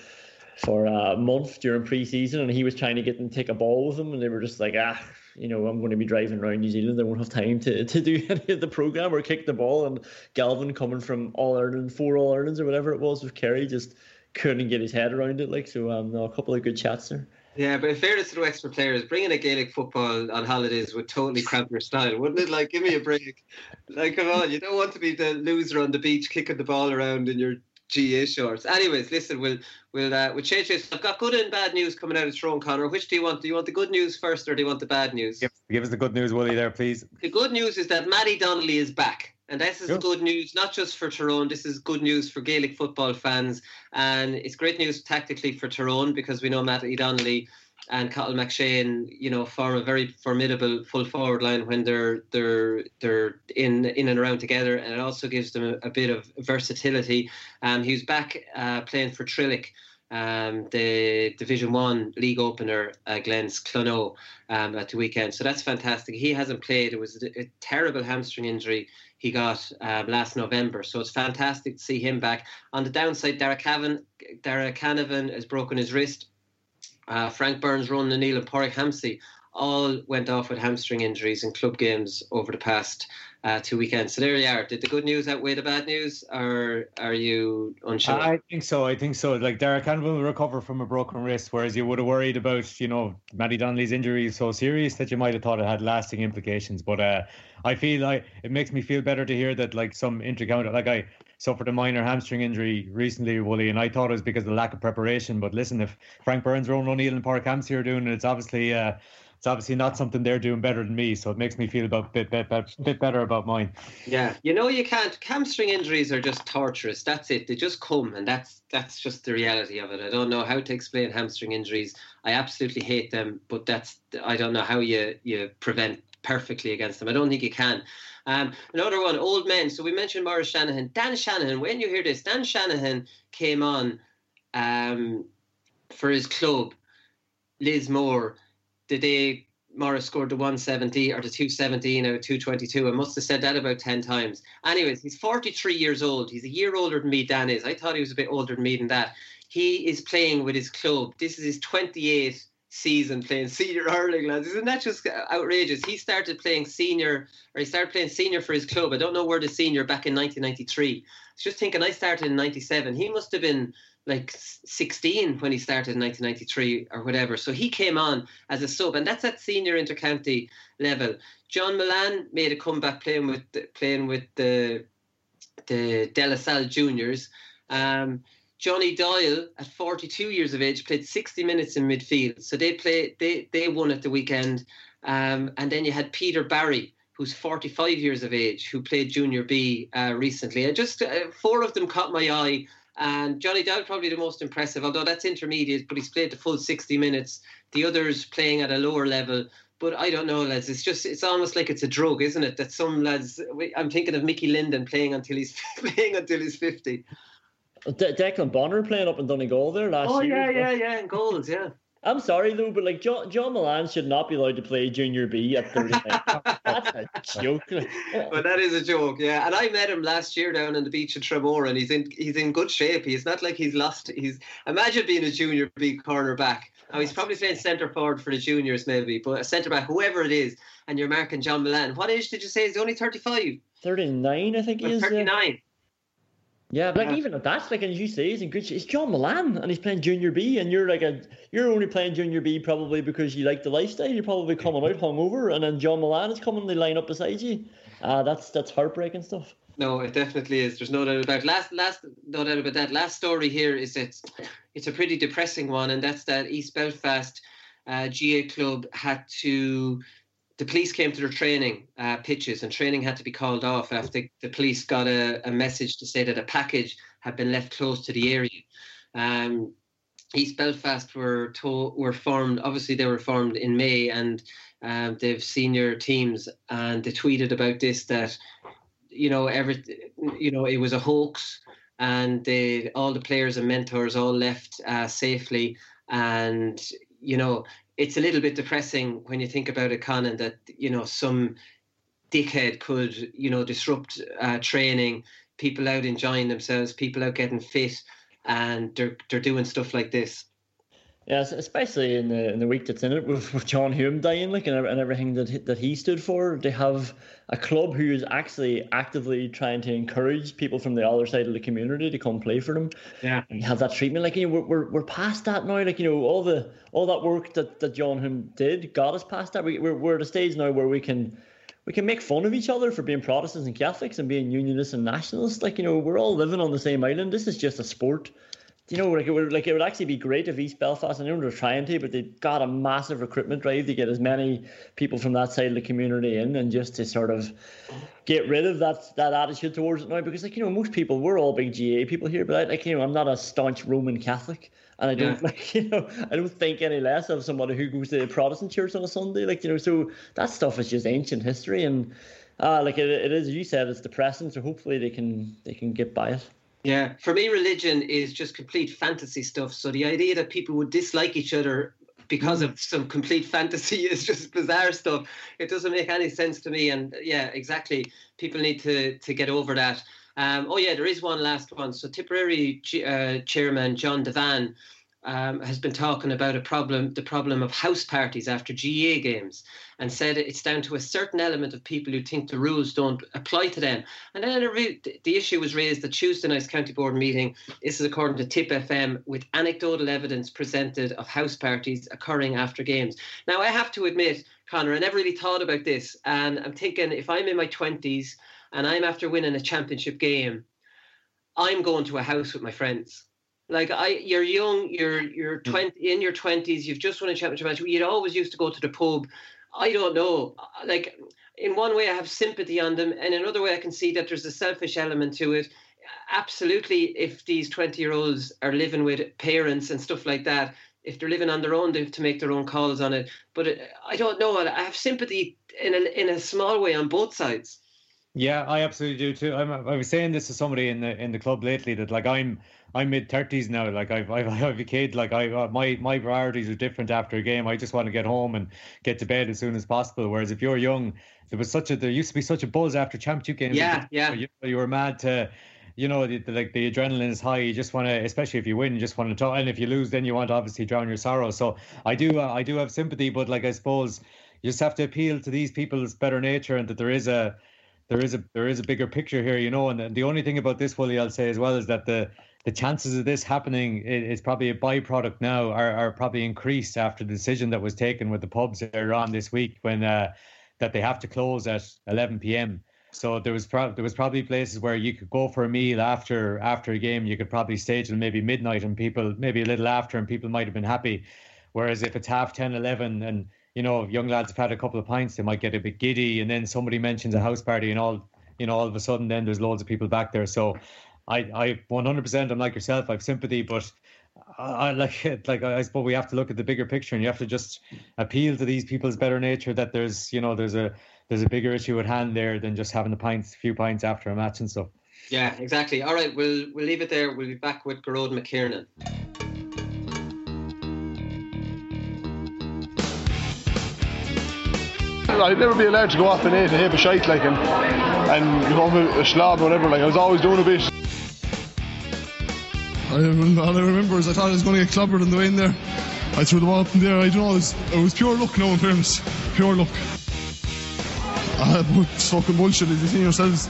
for a month during pre-season, and he was trying to get them to take a ball with them, and they were just like, ah, you know, I'm going to be driving around New Zealand. I won't have time to, to do any of the program or kick the ball. And Galvin coming from All Ireland, four All Irelands or whatever it was with Kerry, just couldn't get his head around it. Like so, um, a couple of good chats there. Yeah, but in fairness to the Wexford players, bringing a Gaelic football on holidays would totally cramp your style, wouldn't it? Like, give me a break. Like, come on, you don't want to be the loser on the beach kicking the ball around in your GAA shorts. Anyways, listen, we'll we'll uh, we'll change this. I've got good and bad news coming out of Tyrone, Conor. Which do you want? Do you want the good news first, or do you want the bad news? Give, give us the good news, Willie. There, please. The good news is that Matty Donnelly is back. And this is good news, not just for Tyrone. This is good news for Gaelic football fans, and it's great news tactically for Tyrone because we know Matty Donnelly and Cathal McShane, you know, form a very formidable full forward line when they're they're they're in in and around together, and it also gives them a, a bit of versatility. Um, he was back uh, playing for Trillick. Um, the Division One league opener against Clonoe um, at the weekend. So that's fantastic. He hasn't played. It was a, a terrible hamstring injury he got um, last November. So it's fantastic to see him back. On the downside, Derek Cavan, Derek Canavan has broken his wrist uh, Frank Burns, Ronan O'Neill, and Pádraig Hampsey all went off with hamstring injuries in club games over the past uh, two weekends. So there you are. Did the good news outweigh the bad news, or are you unsure? I think so. I think so. Like Derek Campbell will recover from a broken wrist, whereas you would have worried about, you know, Matty Donnelly's injury is so serious that you might have thought it had lasting implications. But uh, I feel like it makes me feel better to hear that like some inter-county, like I suffered a minor hamstring injury recently, Wooly, and I thought it was because of the lack of preparation. But listen, if Frank Burns, Ronan O'Neill, and Park here doing it, it's obviously. Uh, it's obviously not something they're doing better than me, so it makes me feel a bit, bit, bit, bit better about mine. Yeah, you know, you can't. Hamstring injuries are just torturous. That's it. They just come, and that's that's just the reality of it. I don't know how to explain hamstring injuries. I absolutely hate them, but that's I don't know how you you prevent perfectly against them. I don't think you can. Um, another one, old men. So we mentioned Maurice Shanahan. Dan Shanahan, when you hear this, Dan Shanahan came on um, for his club, Lismore the day Maurice scored the 170 or the 217 or 222. I must have said that about 10 times. Anyways, he's 43 years old. He's a year older than me, Dan is. I thought he was a bit older than me than that. He is playing with his club. This is his 28th season playing senior hurling, lads. Isn't that just outrageous? He started playing senior, or he started playing senior for his club. I don't know where the senior back in 1993. I was just thinking I started in 97. He must have been like 16 when he started in 1993 or whatever. So he came on as a sub, and that's at senior intercounty level. John Mullane made a comeback playing with playing with the the De La Salle juniors. Um, Johnny Doyle, at 42 years of age, played 60 minutes in midfield. So they play they they won at the weekend. Um, and then you had Peter Barry, who's 45 years of age, who played Junior B uh, recently. And just uh, four of them caught my eye and Johnny Doyle probably the most impressive, although that's intermediate, but he's played the full 60 minutes. The others playing at a lower level. But I don't know, lads. It's just, it's almost like it's a drug, isn't it? That some lads, I'm thinking of Mickey Linden playing until he's playing until he's 50. De- Declan Bonner playing up in Donegal there last oh, year. Oh, yeah, yeah, yeah, in goals, yeah. I'm sorry though, but like John, John Mullane should not be allowed to play Junior B at 39. That's a joke. but that is a joke, yeah. And I met him last year down on the beach in Tramore, and he's in he's in good shape. He's not like he's lost. He's imagine being a Junior B cornerback. Now he's probably playing centre forward for the juniors, maybe, but a centre back, whoever it is, and you're marking John Mullane. What age did you say? He's only 35. 39, I think he is. 39. Yeah, but like yeah. even at that, like as you say, he's in good shape. It's John Mullane and he's playing junior B, and you're like a you're only playing junior B probably because you like the lifestyle. You're probably coming out hungover, and then John Mullane is coming. They line up beside you. Uh, that's that's heartbreaking stuff. No, it definitely is. There's no doubt about it. last last no doubt about that. Last story here is it's it's a pretty depressing one, and that's that East Belfast uh, GAA club had to the police came to their training uh, pitches and training had to be called off after the police got a, a, message to say that a package had been left close to the area. Um, East Belfast were told, were formed. Obviously, they were formed in May, and um, they've senior teams. And they tweeted about this that you know every you know it was a hoax, and they all the players and mentors all left uh, safely. And you know it's a little bit depressing when you think about it, Conan, that you know some dickhead could you know disrupt uh, training, people out enjoying themselves, people out getting fit, and they're they're doing stuff like this. Yes, especially in the in the week that's in it with, with John Hume dying, like and, and everything that that he stood for. They have a club who is actually actively trying to encourage people from the other side of the community to come play for them. Yeah, and have that treatment. Like you know, we're, we're we're past that now. Like you know, all the all that work that, that John Hume did got us past that. We, we're we're at a stage now where we can we can make fun of each other for being Protestants and Catholics and being Unionists and Nationalists. Like you know, we're all living on the same island. This is just a sport you know, like it would like it would actually be great if East Belfast, I know they're trying to, but they've got a massive recruitment drive to get as many people from that side of the community in, and just to sort of get rid of that that attitude towards it now. Because like you know, most people we're all big GAA people here, but I, like you know, I'm not a staunch Roman Catholic, and I don't yeah. like you know, I don't think any less of somebody who goes to a Protestant church on a Sunday. Like you know, so that stuff is just ancient history, and uh, like it, it is. You said it's depressing, so hopefully they can they can get by it. Yeah, for me, religion is just complete fantasy stuff. So the idea that people would dislike each other because of some complete fantasy is just bizarre stuff. It doesn't make any sense to me. And yeah, exactly. People need to to get over that. Um, oh yeah, there is one last one. So Tipperary uh, chairman John Devane um, has been talking about a problem, the problem of house parties after GAA games, and said it's down to a certain element of people who think the rules don't apply to them. And then re- the issue was raised at Tuesday night's county board meeting. This is according to Tipp FM, with anecdotal evidence presented of house parties occurring after games. Now, I have to admit, Conor, I never really thought about this, and I'm thinking if I'm in my twenties and I'm after winning a championship game, I'm going to a house with my friends like I, you're young, you're you're hmm. twenty in your twenties, you've just won a championship match. You'd always used to go to the pub. I don't know. Like in one way, I have sympathy on them, and in another way, I can see that there's a selfish element to it. Absolutely, if these twenty-year-olds are living with parents and stuff like that, if they're living on their own, they have to make their own calls on it. But it, I don't know. I have sympathy in a in a small way on both sides. Yeah, I absolutely do too. I'm, I was saying this to somebody in the in the club lately that like I'm I'm mid thirties now. Like I've, I've I've a kid. Like I uh, my my priorities are different after a game. I just want to get home and get to bed as soon as possible. Whereas if you're young, there was such a there used to be such a buzz after championship games. Yeah, yeah. You, you were mad to you know, the, the, like the adrenaline is high. You just want to, especially if you win, you just want to talk. And if you lose, then you want to obviously drown your sorrow. So I do, uh, I do have sympathy, but like I suppose you just have to appeal to these people's better nature and that there is a, there is a, there is a bigger picture here, you know. And the only thing about this, Willie, I'll say as well, is that the the chances of this happening is probably a byproduct now are, are probably increased after the decision that was taken with the pubs earlier on this week when uh, that they have to close at 11 p.m. So there was pro- there was probably places where you could go for a meal after after a game. You could probably stay till maybe midnight and people maybe a little after and people might have been happy. Whereas if it's half 10, 11 and you know young lads have had a couple of pints, they might get a bit giddy and then somebody mentions a house party and all you know all of a sudden then there's loads of people back there. So I, I 100% I'm like yourself. I've sympathy, but I, like it like I suppose we have to look at the bigger picture, and you have to just appeal to these people's better nature. That there's you know there's a there's a bigger issue at hand there than just having a pints, a few pints after a match and stuff. Yeah, exactly. All right, we'll we'll leave it there. We'll be back with Gearóid McKiernan. I'd never be allowed to go off and eat a heap of shite like and and become a, a slob or whatever. Like I was always doing a bit. I, all I remember is I thought I was going to get clobbered on the way in there. I threw the ball up in there. I don't know. It was, it was pure luck. No, in fairness, pure luck. Uh, but it's fucking bullshit. As you see yourselves.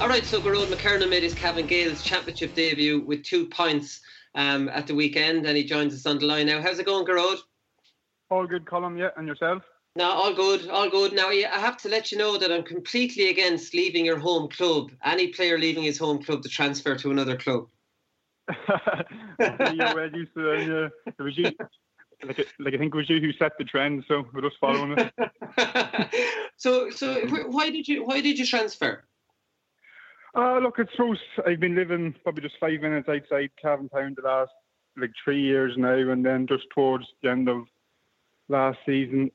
All right, so Gearóid McKiernan made his Cavan Gaels championship debut with two points um, at the weekend, and he joins us on the line now. How's it going, Gearóid? All good, Colin. Yeah, and yourself? No, all good, all good. Now, I have to let you know that I'm completely against leaving your home club. Any player leaving his home club to transfer to another club. yeah, well used to. Uh, it was you, like, like I think it was you who set the trend, so we're just following it. so, so why did you why did you transfer? Uh, look, it's true. I've been living probably just five minutes outside Cavan Town the last like three years now, and then just towards the end of last season,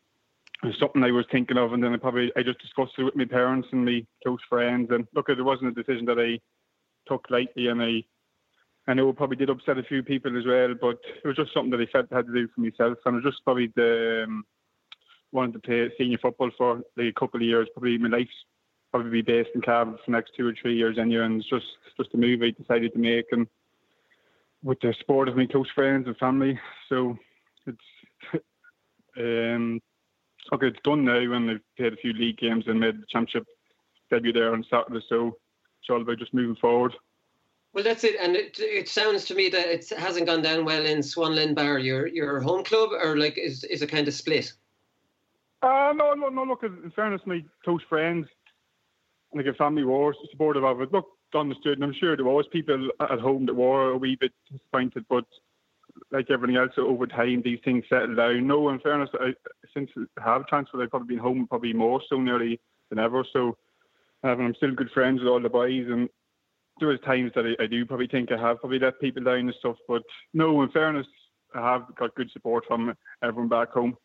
was something I was thinking of, and then I probably I just discussed it with my parents and my close friends. And look, it wasn't a decision that I took lightly, and I I know it probably did upset a few people as well, but it was just something that I felt I had to do for myself, and it was just probably the um, wanted to play senior football for like a couple of years, probably my life's probably be based in Cavan for the next two or three years anyway, and it's just just a move I decided to make, and with the support of my close friends and family, so it's um okay, it's done now, and they've played a few league games and made the championship debut there on Saturday. So it's all about just moving forward. Well, that's it, and it, it sounds to me that it hasn't gone down well in Swanlinbar, your your home club, or like is is a kind of split. Uh, no, no, no. Look, in fairness, my close friends, like a family, were supportive of it. Look, understood, and I'm sure there was people at home that were a wee bit disappointed, but like everything else over time, these things settle down. No, in fairness, I, since I have transferred, I've probably been home probably more so nearly than ever. So um, I'm still good friends with all the boys, and there was times that I, I, do probably think I have probably let people down and stuff. But no, in fairness, I have got good support from everyone back home.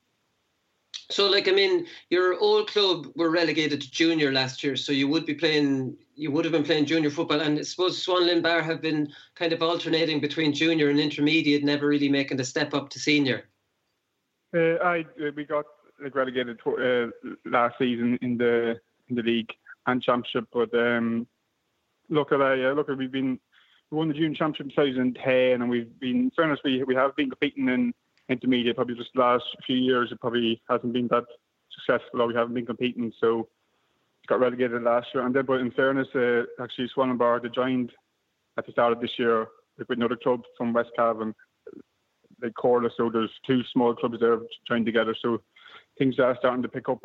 So, like, I mean, your old club were relegated to junior last year, so you would be playing, you would have been playing junior football, and I suppose Swanlinbar have been kind of alternating between junior and intermediate, never really making the step up to senior. Uh, I uh, we got like relegated to, uh, last season in the in the league and championship, but um, look at uh, look at we've been we won the junior championship in 2010, and we've been, in fairness, we we have been competing in intermediate. Probably just the last few years, it probably hasn't been that successful, or we haven't been competing. So got relegated last year. And then, but in fairness, uh, actually, Swan Bar they joined at the start of this year with another club from West Cavan, like Corlough. So there's two small clubs there joined together. So things are starting to pick up.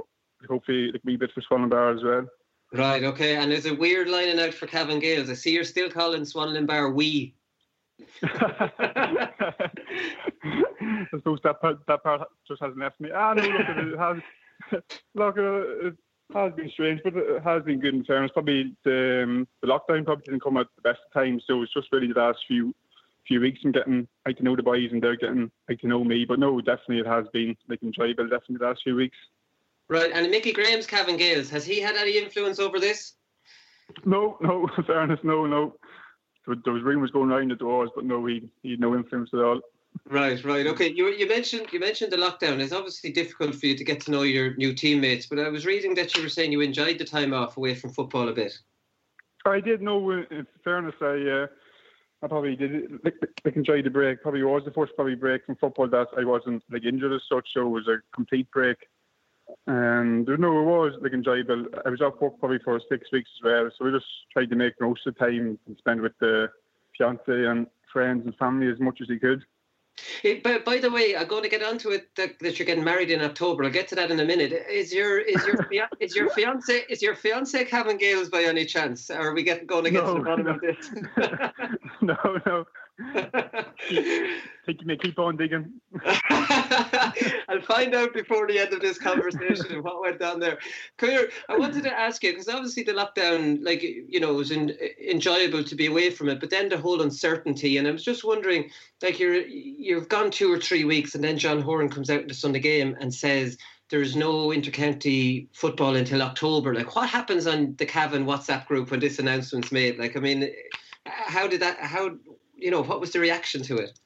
Hopefully, like wee bit for Swan Bar as well. Right, okay. And there's a weird lining out for Cavan Gaels. I see you're still calling Swanlinbar we. I suppose that part, that part just hasn't left me. Ah, no, look, it has, look, uh, it has been strange, but it has been good in fairness. Probably the, um, the lockdown probably didn't come at the best time, so it's just really the last few few weeks and getting like to know the boys and they're getting like to know me. But no, definitely it has been like enjoyable. Definitely the last few weeks. Right, and Mickey Graham's Cavan Gaels, has he had any influence over this? No, no, fairness, no, no. There was rumours going around the doors, but no, he, he had no influence at all. Right, right, okay. You you mentioned you mentioned the lockdown. It's obviously difficult for you to get to know your new teammates, but I was reading that you were saying you enjoyed the time off away from football a bit. I did. No, in fairness, I uh, I probably did like, like enjoy the break. Probably was the first probably break from football that I wasn't like injured as such, so it was a complete break. And no, it was like enjoyable. I was off work probably for six weeks as well, so we just tried to make most of the time and spend with the fiance and friends and family as much as we could. Eh, hey, but by the way, I'm going to get onto it that, that, you're getting married in October. I'll get to that in a minute. Is your is your is your fiance is your fiance Cavan Gaels by any chance? Or are we getting going to get no, to the bottom no. of this? no, no. think you may keep on digging. I'll find out before the end of this conversation what went down there. Clear. I wanted to ask you because obviously the lockdown, like you know, was in, enjoyable to be away from it, but then the whole uncertainty, and I was just wondering, like you're you've gone two or three weeks, and then John Horan comes out in the Sunday game and says there's no intercounty football until October. Like, what happens on the Cavan WhatsApp group when this announcement's made? Like, I mean, how did that? How you know, what was the reaction to it?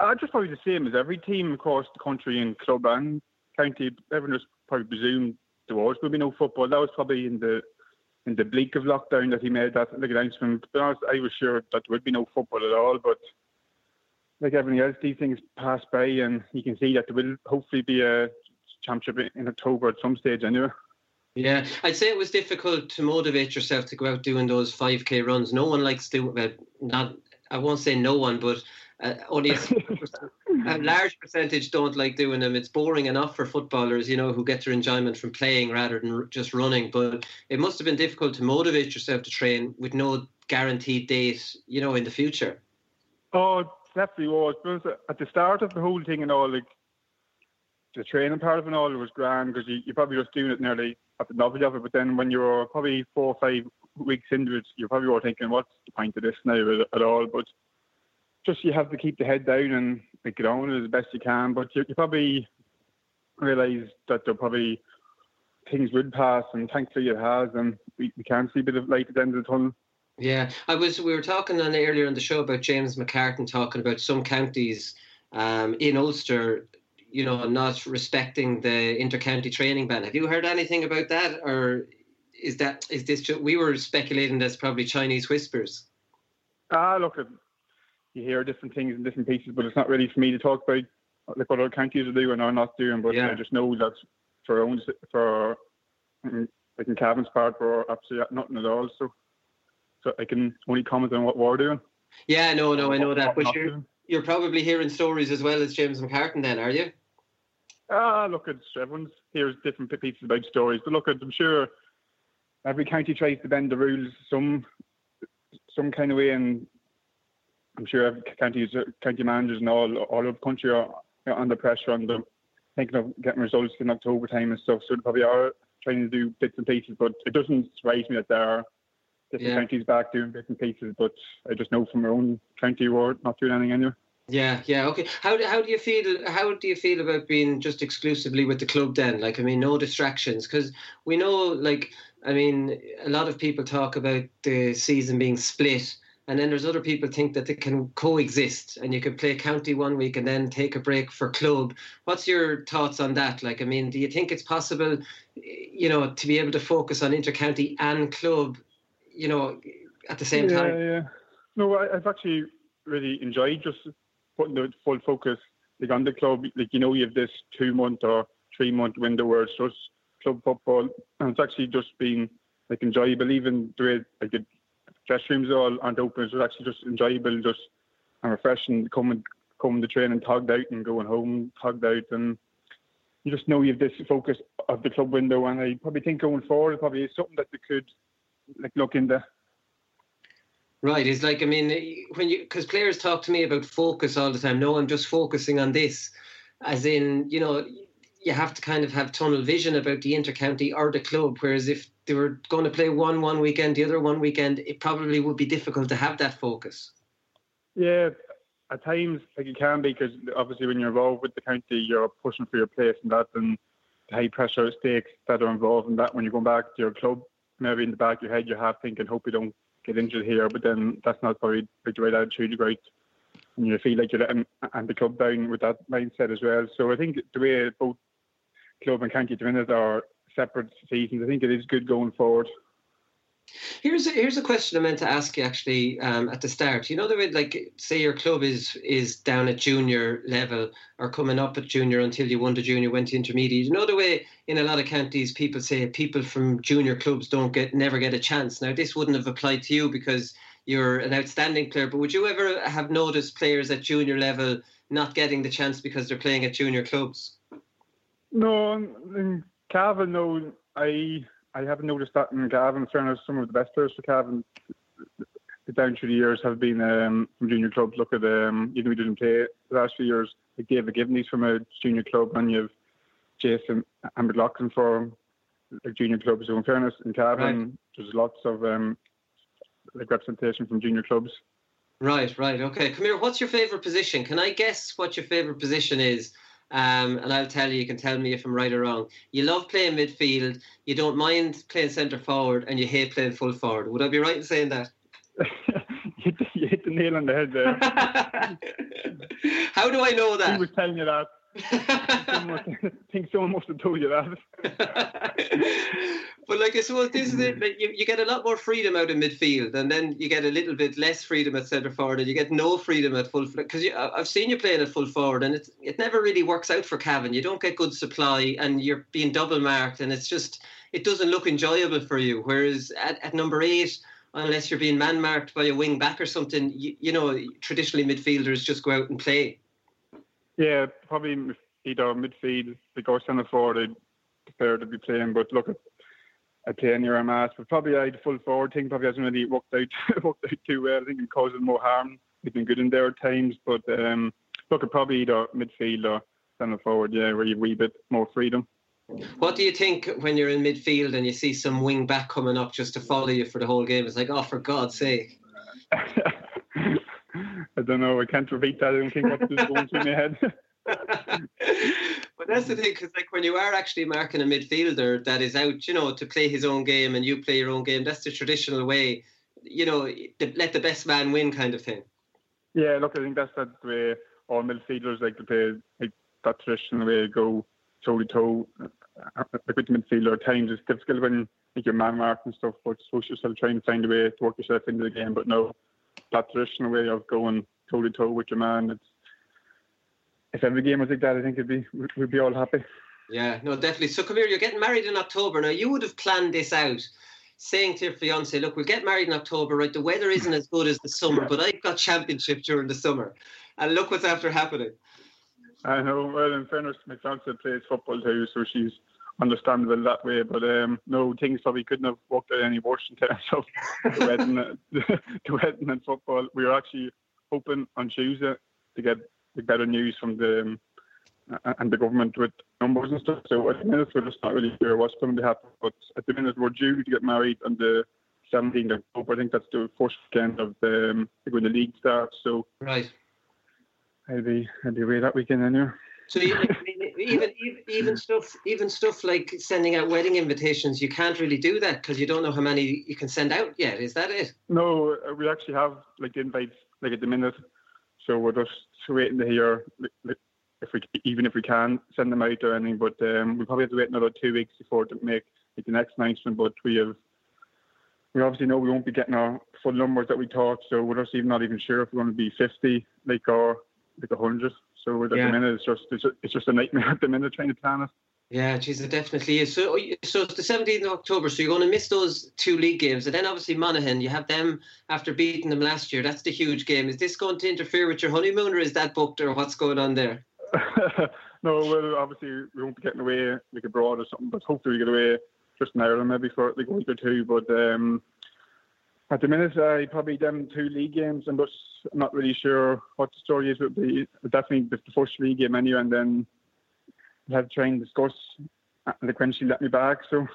I just probably the same as every team across the country and club and county. Everyone just probably presumed there was going to be no football. That was probably in the in the bleak of lockdown that he made that like announcement. To be honest, I was sure that there would be no football at all, but like everything else, these things pass by, and you can see that there will hopefully be a championship in October at some stage anyway. Yeah, I'd say it was difficult to motivate yourself to go out doing those 5k runs. No one likes doing well, uh, not I won't say no one, but uh, only a, a, large percentage don't like doing them. It's boring enough for footballers, you know, who get their enjoyment from playing rather than just running. But it must have been difficult to motivate yourself to train with no guaranteed date, you know, in the future. Oh, definitely was. But at the start of the whole thing and all, like the training part of it all was grand because you, you're probably just doing it nearly at the novelty of it. But then when you're probably four or five weeks into it, you're probably all thinking, what's the point of this now at, all? But just you have to keep the head down and get on as best you can. But you, you probably realise that there probably things would pass, and thankfully it has, and we, we can see a bit of light at the end of the tunnel. Yeah, I was. We were talking on earlier in the show about James McCartan talking about some counties um, in Ulster, you know, not respecting the inter-county training ban. Have you heard anything about that, or is that is this? Just, we were speculating that's probably Chinese whispers. Ah, look, you hear different things in different pieces, but it's not really for me to talk about like what other counties are doing or not doing. But yeah. I just know that for our own for like in Cavan's part, we're absolutely nothing at all. So, so I can only comment on what we're doing. Yeah, no, no, I know that, but you're you're probably hearing stories as well as James McCartan, then, are you? Ah, look, it's everyone's hears different pieces about stories, but look, I'm sure every county tries to bend the rules some some kind of way, and I'm sure every county county managers and all all over the country are under pressure on them thinking of getting results in October time and stuff. So they probably are trying to do bits and pieces, but it doesn't surprise me that there are different yeah. counties back doing bits and pieces. But I just know from our own county we're not doing anything anyway. Yeah, yeah, okay. How do, how do you feel? How do you feel about being just exclusively with the club then? Like, I mean, no distractions because we know, like, I mean, a lot of people talk about the season being split, and then there's other people think that they can coexist, and you can play county one week and then take a break for club. What's your thoughts on that? Like, I mean, do you think it's possible, you know, to be able to focus on intercounty and club, you know, at the same yeah, time? Yeah, yeah. No, I, I've actually really enjoyed just putting the full focus like on the club. Like you know, you have this two month or three month window where it's just club football, and it's actually just been like enjoyable. Even the way like the dress rooms all aren't open, it's actually just enjoyable, just and refreshing. Coming coming to training togged out and going home togged out, and you just know you have this focus of the club window. And I probably think going forward, probably is something that they could like look into. Right. It's like, I mean, when you, because players talk to me about focus all the time. No, I'm just focusing on this. As in, you know, you have to kind of have tunnel vision about the intercounty or the club. Whereas if they were going to play one one weekend, the other one weekend, it probably would be difficult to have that focus. Yeah, at times like it can be because obviously when you're involved with the county, you're pushing for your place and that, and the high pressure stakes that are involved in that. When you're going back to your club, maybe in the back of your head, you're half thinking, hope you don't get injured here, but then that's not probably the right attitude, right? And you feel like you're letting and the club down with that mindset as well. So I think the way both club and county at the are separate seasons, I think it is good going forward. Here's a, here's a question I meant to ask you actually um, at the start. You know the way, like, say your club is is down at junior level or coming up at junior until you won the junior, went to intermediate. You know the way in a lot of counties people say people from junior clubs don't get never get a chance. Now this wouldn't have applied to you because you're an outstanding player. But would you ever have noticed players at junior level not getting the chance because they're playing at junior clubs? No, in Cavan, no, I I haven't noticed that in Cavan. Fairness, some of the best players for Cavan down through the years have been um, from junior clubs. Look at um, even we didn't play the last few years. Like David Givney's from a junior club, and you have Jason and McLaughlin for like junior clubs. So in fairness, in Cavan, right. there's lots of um, like representation from junior clubs. Right, right, okay. Come here. What's your favorite position? Can I guess what your favorite position is? Um, and I'll tell you, you can tell me if I'm right or wrong. You love playing midfield, you don't mind playing centre forward, and you hate playing full forward. Would I be right in saying that? you, hit the nail on the head there. How do I know that? Who was telling you that? I think someone must have told you that. but like I suppose this is it. Like you, you get a lot more freedom out of midfield, and then you get a little bit less freedom at centre forward, and you get no freedom at full. Forward. Because I've seen you playing at full forward, and it it never really works out for Cavan. You don't get good supply, and you're being double marked, and it's just it doesn't look enjoyable for you. Whereas at, at number eight unless you're being man marked by a wing back or something, you, you, know, traditionally midfielders just go out and play. Yeah, probably either midfield, the go centre forward, I'd prefer to be playing. But look, I play anywhere I'm asked. But probably I'd full forward thing probably hasn't really worked out worked out too well. I think it causes more harm. We've been good in there at times, but um, look, at probably either midfield or centre forward, yeah, where you've a wee bit more freedom. What do you think when you're in midfield and you see some wing back coming up just to follow you for the whole game? It's like, oh, for God's sake. I don't know. I can't repeat that. I don't think what's just going through my head. but that's the thing, because like when you are actually marking a midfielder that is out, you know, to play his own game and you play your own game, that's the traditional way. You know, let the best man win, kind of thing. Yeah, look, I think that's the way all midfielders like to play. Like that traditional way, go toe to toe. Like with the midfielder, at times it's difficult when like, you're man marked and stuff, but suppose yourself trying to find a way to work yourself into the game. But no, that traditional way of going toe to toe with your man. It's if every game was like that, I think it'd be we'd be all happy. Yeah, no, definitely. So come here, you're getting married in October. Now you would have planned this out, saying to your fiance, "Look, we'll get married in October. Right, the weather isn't as good as the summer, but I've got championship during the summer, and look what's after happening." I know. Well, in fairness, my fiance plays football too, so she's understandable that way. But um, no, things probably couldn't have worked out any worse in terms of the wedding, the wedding and football. We were actually hoping on Tuesday to get the better news from the um, and the government with numbers and stuff. So at the minute we're just not really sure what's going to happen. But at the minute we're due to get married on the 17th of October. I think that's the first weekend of the um, when the league starts. So right. I'll be I'll be away that weekend anyway. So you, even even stuff even stuff like sending out wedding invitations, you can't really do that because you don't know how many you can send out yet. Is that it? No, uh, we actually have like invites like at the minute, so we're just waiting to hear if we even if we can send them out or anything. But um, we probably have to wait another two weeks before to make like, the next announcement. But we have we obviously know we won't be getting our full numbers that we thought, so we're just even not even sure if we're going to be 50, like or like 100. So at Yeah. the minute, it's just it's, just it's just a nightmare at the minute trying to plan it. Yeah, geez, it definitely is. So, so it's the 17th of October. So you're going to miss those two league games, and then obviously Monaghan. You have them after beating them last year. That's the huge game. Is this going to interfere with your honeymoon, or is that booked, or what's going on there? no, well, obviously we won't be getting away like abroad or something, but hopefully we get away just in Ireland maybe for like a week or two. But um, at the minute, I probably done two league games. I'm just I'm not really sure what the story is. It would be definitely the the first league game anyway, and then we'll have to try and discuss uh, and eventually let me back. So,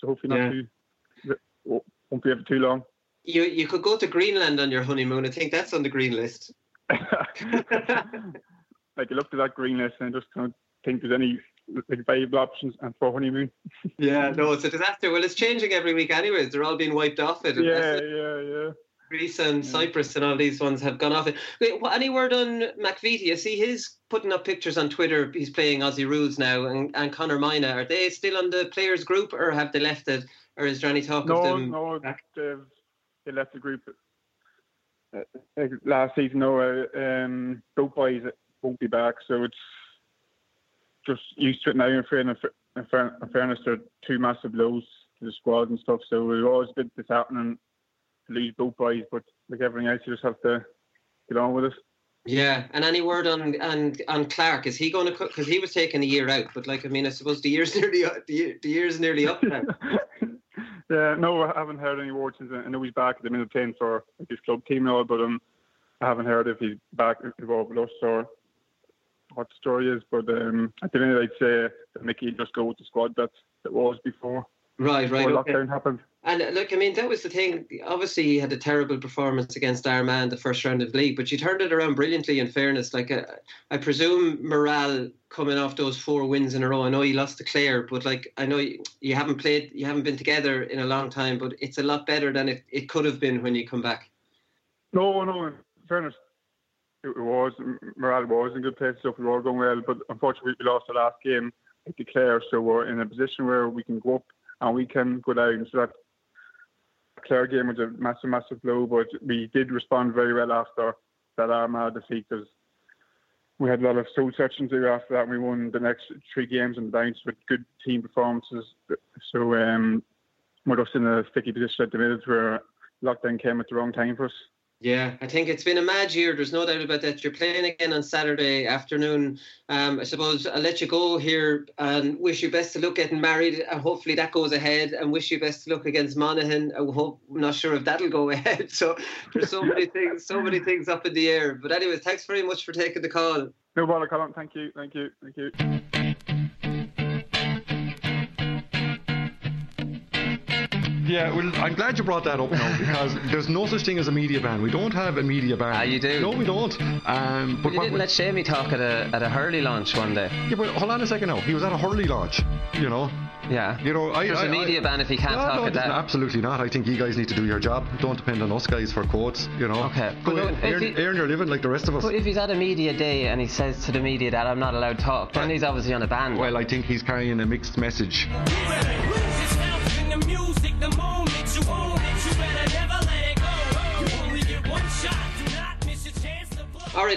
so hopefully not Yeah. too won't be ever too long. You you could go to Greenland on your honeymoon. I think that's on the green list. Like I looked at that green list and I just kind of think there's any like viable options and for honeymoon. Yeah, no, it's a disaster. Well, it's changing every week, anyways. They're all being wiped off it. Yeah, yeah, yeah. Greece and Cyprus and all these ones have gone off it. Wait, what, any word on McVeety? I see he's putting up pictures on Twitter. He's playing Aussie rules now, and, and Connor Moynagh. Are they still on the players group, or have they left it? Or is there any talk of No, them? no, they've, they left the group uh, uh, last season. No, uh, um, both boys won't be back, so it's just used to it now. In fairness, in fairness, there are two massive blows to the squad and stuff. So was always bit disheartening to lose both boys, but like everything else, you just have to get on with it. Yeah, and any word on on on Clark? Is he going to? Cut? Because he was taking a year out, but like I mean, I suppose the year's nearly up- the, year, the year's nearly up now. Yeah, no, I haven't heard any word since. I know he's back at the minute playing for like, his club team and all, but um, I haven't heard if he's back involved with us or what the story is. But um, at the minute, I'd say that Mickey just go with the squad that that was before. Right, right. Before okay. lockdown happened. And uh, look, I mean, that was the thing. Obviously, he had a terrible performance against Armagh the first round of the league, but you turned it around brilliantly. In fairness, like uh, I presume morale coming off those four wins in a row. I know you lost to Clare, but like I know you, you haven't played, you haven't been together in a long time, but it's a lot better than it, it could have been when you come back. No, no. In fairness, it was morale was in good place. Stuff we were going well, but unfortunately, we lost the last game at Clare, so we're in a position where we can go up and we can go down. So that Clare game was a massive, massive blow, but we did respond very well after that Armagh defeat. 'cause we had a lot of soul searching to do after that. We won the next three games and bounced with good team performances. So um, we're just in a sticky position at the minute where lockdown came at the wrong time for us. Yeah, I think it's been a mad year. There's no doubt about that. You're playing again on Saturday afternoon. Um, I suppose I'll let you go here and wish you best of luck getting married. Hopefully that goes ahead and wish you best of luck against Monaghan. I hope, I'm not sure if that'll go ahead. So there's so many things, so many things up in the air. But anyways, thanks very much for taking the call. No bother, Colin. Thank you. Thank you. Thank you. Yeah, well, I'm glad you brought that up now because there's no such thing as a media ban. We don't have a media ban. Ah, you do? No, we don't. Um, but you what, didn't let Shamey talk at a at a Hurley launch one day. yeah, but hold on a second now. He was at a Hurley launch, you know. Yeah. You know, I, There's I- a media I- ban if he can't no, talk no, at that. Absolutely not. I think you guys need to do your job. Don't depend on us guys for quotes. You know. Okay. Go But out, if earn, he- earn your living like the rest of us. But if he's at a media day and he says to the media that I'm not allowed to talk, then he's obviously on a ban. Well, I think he's carrying a mixed message.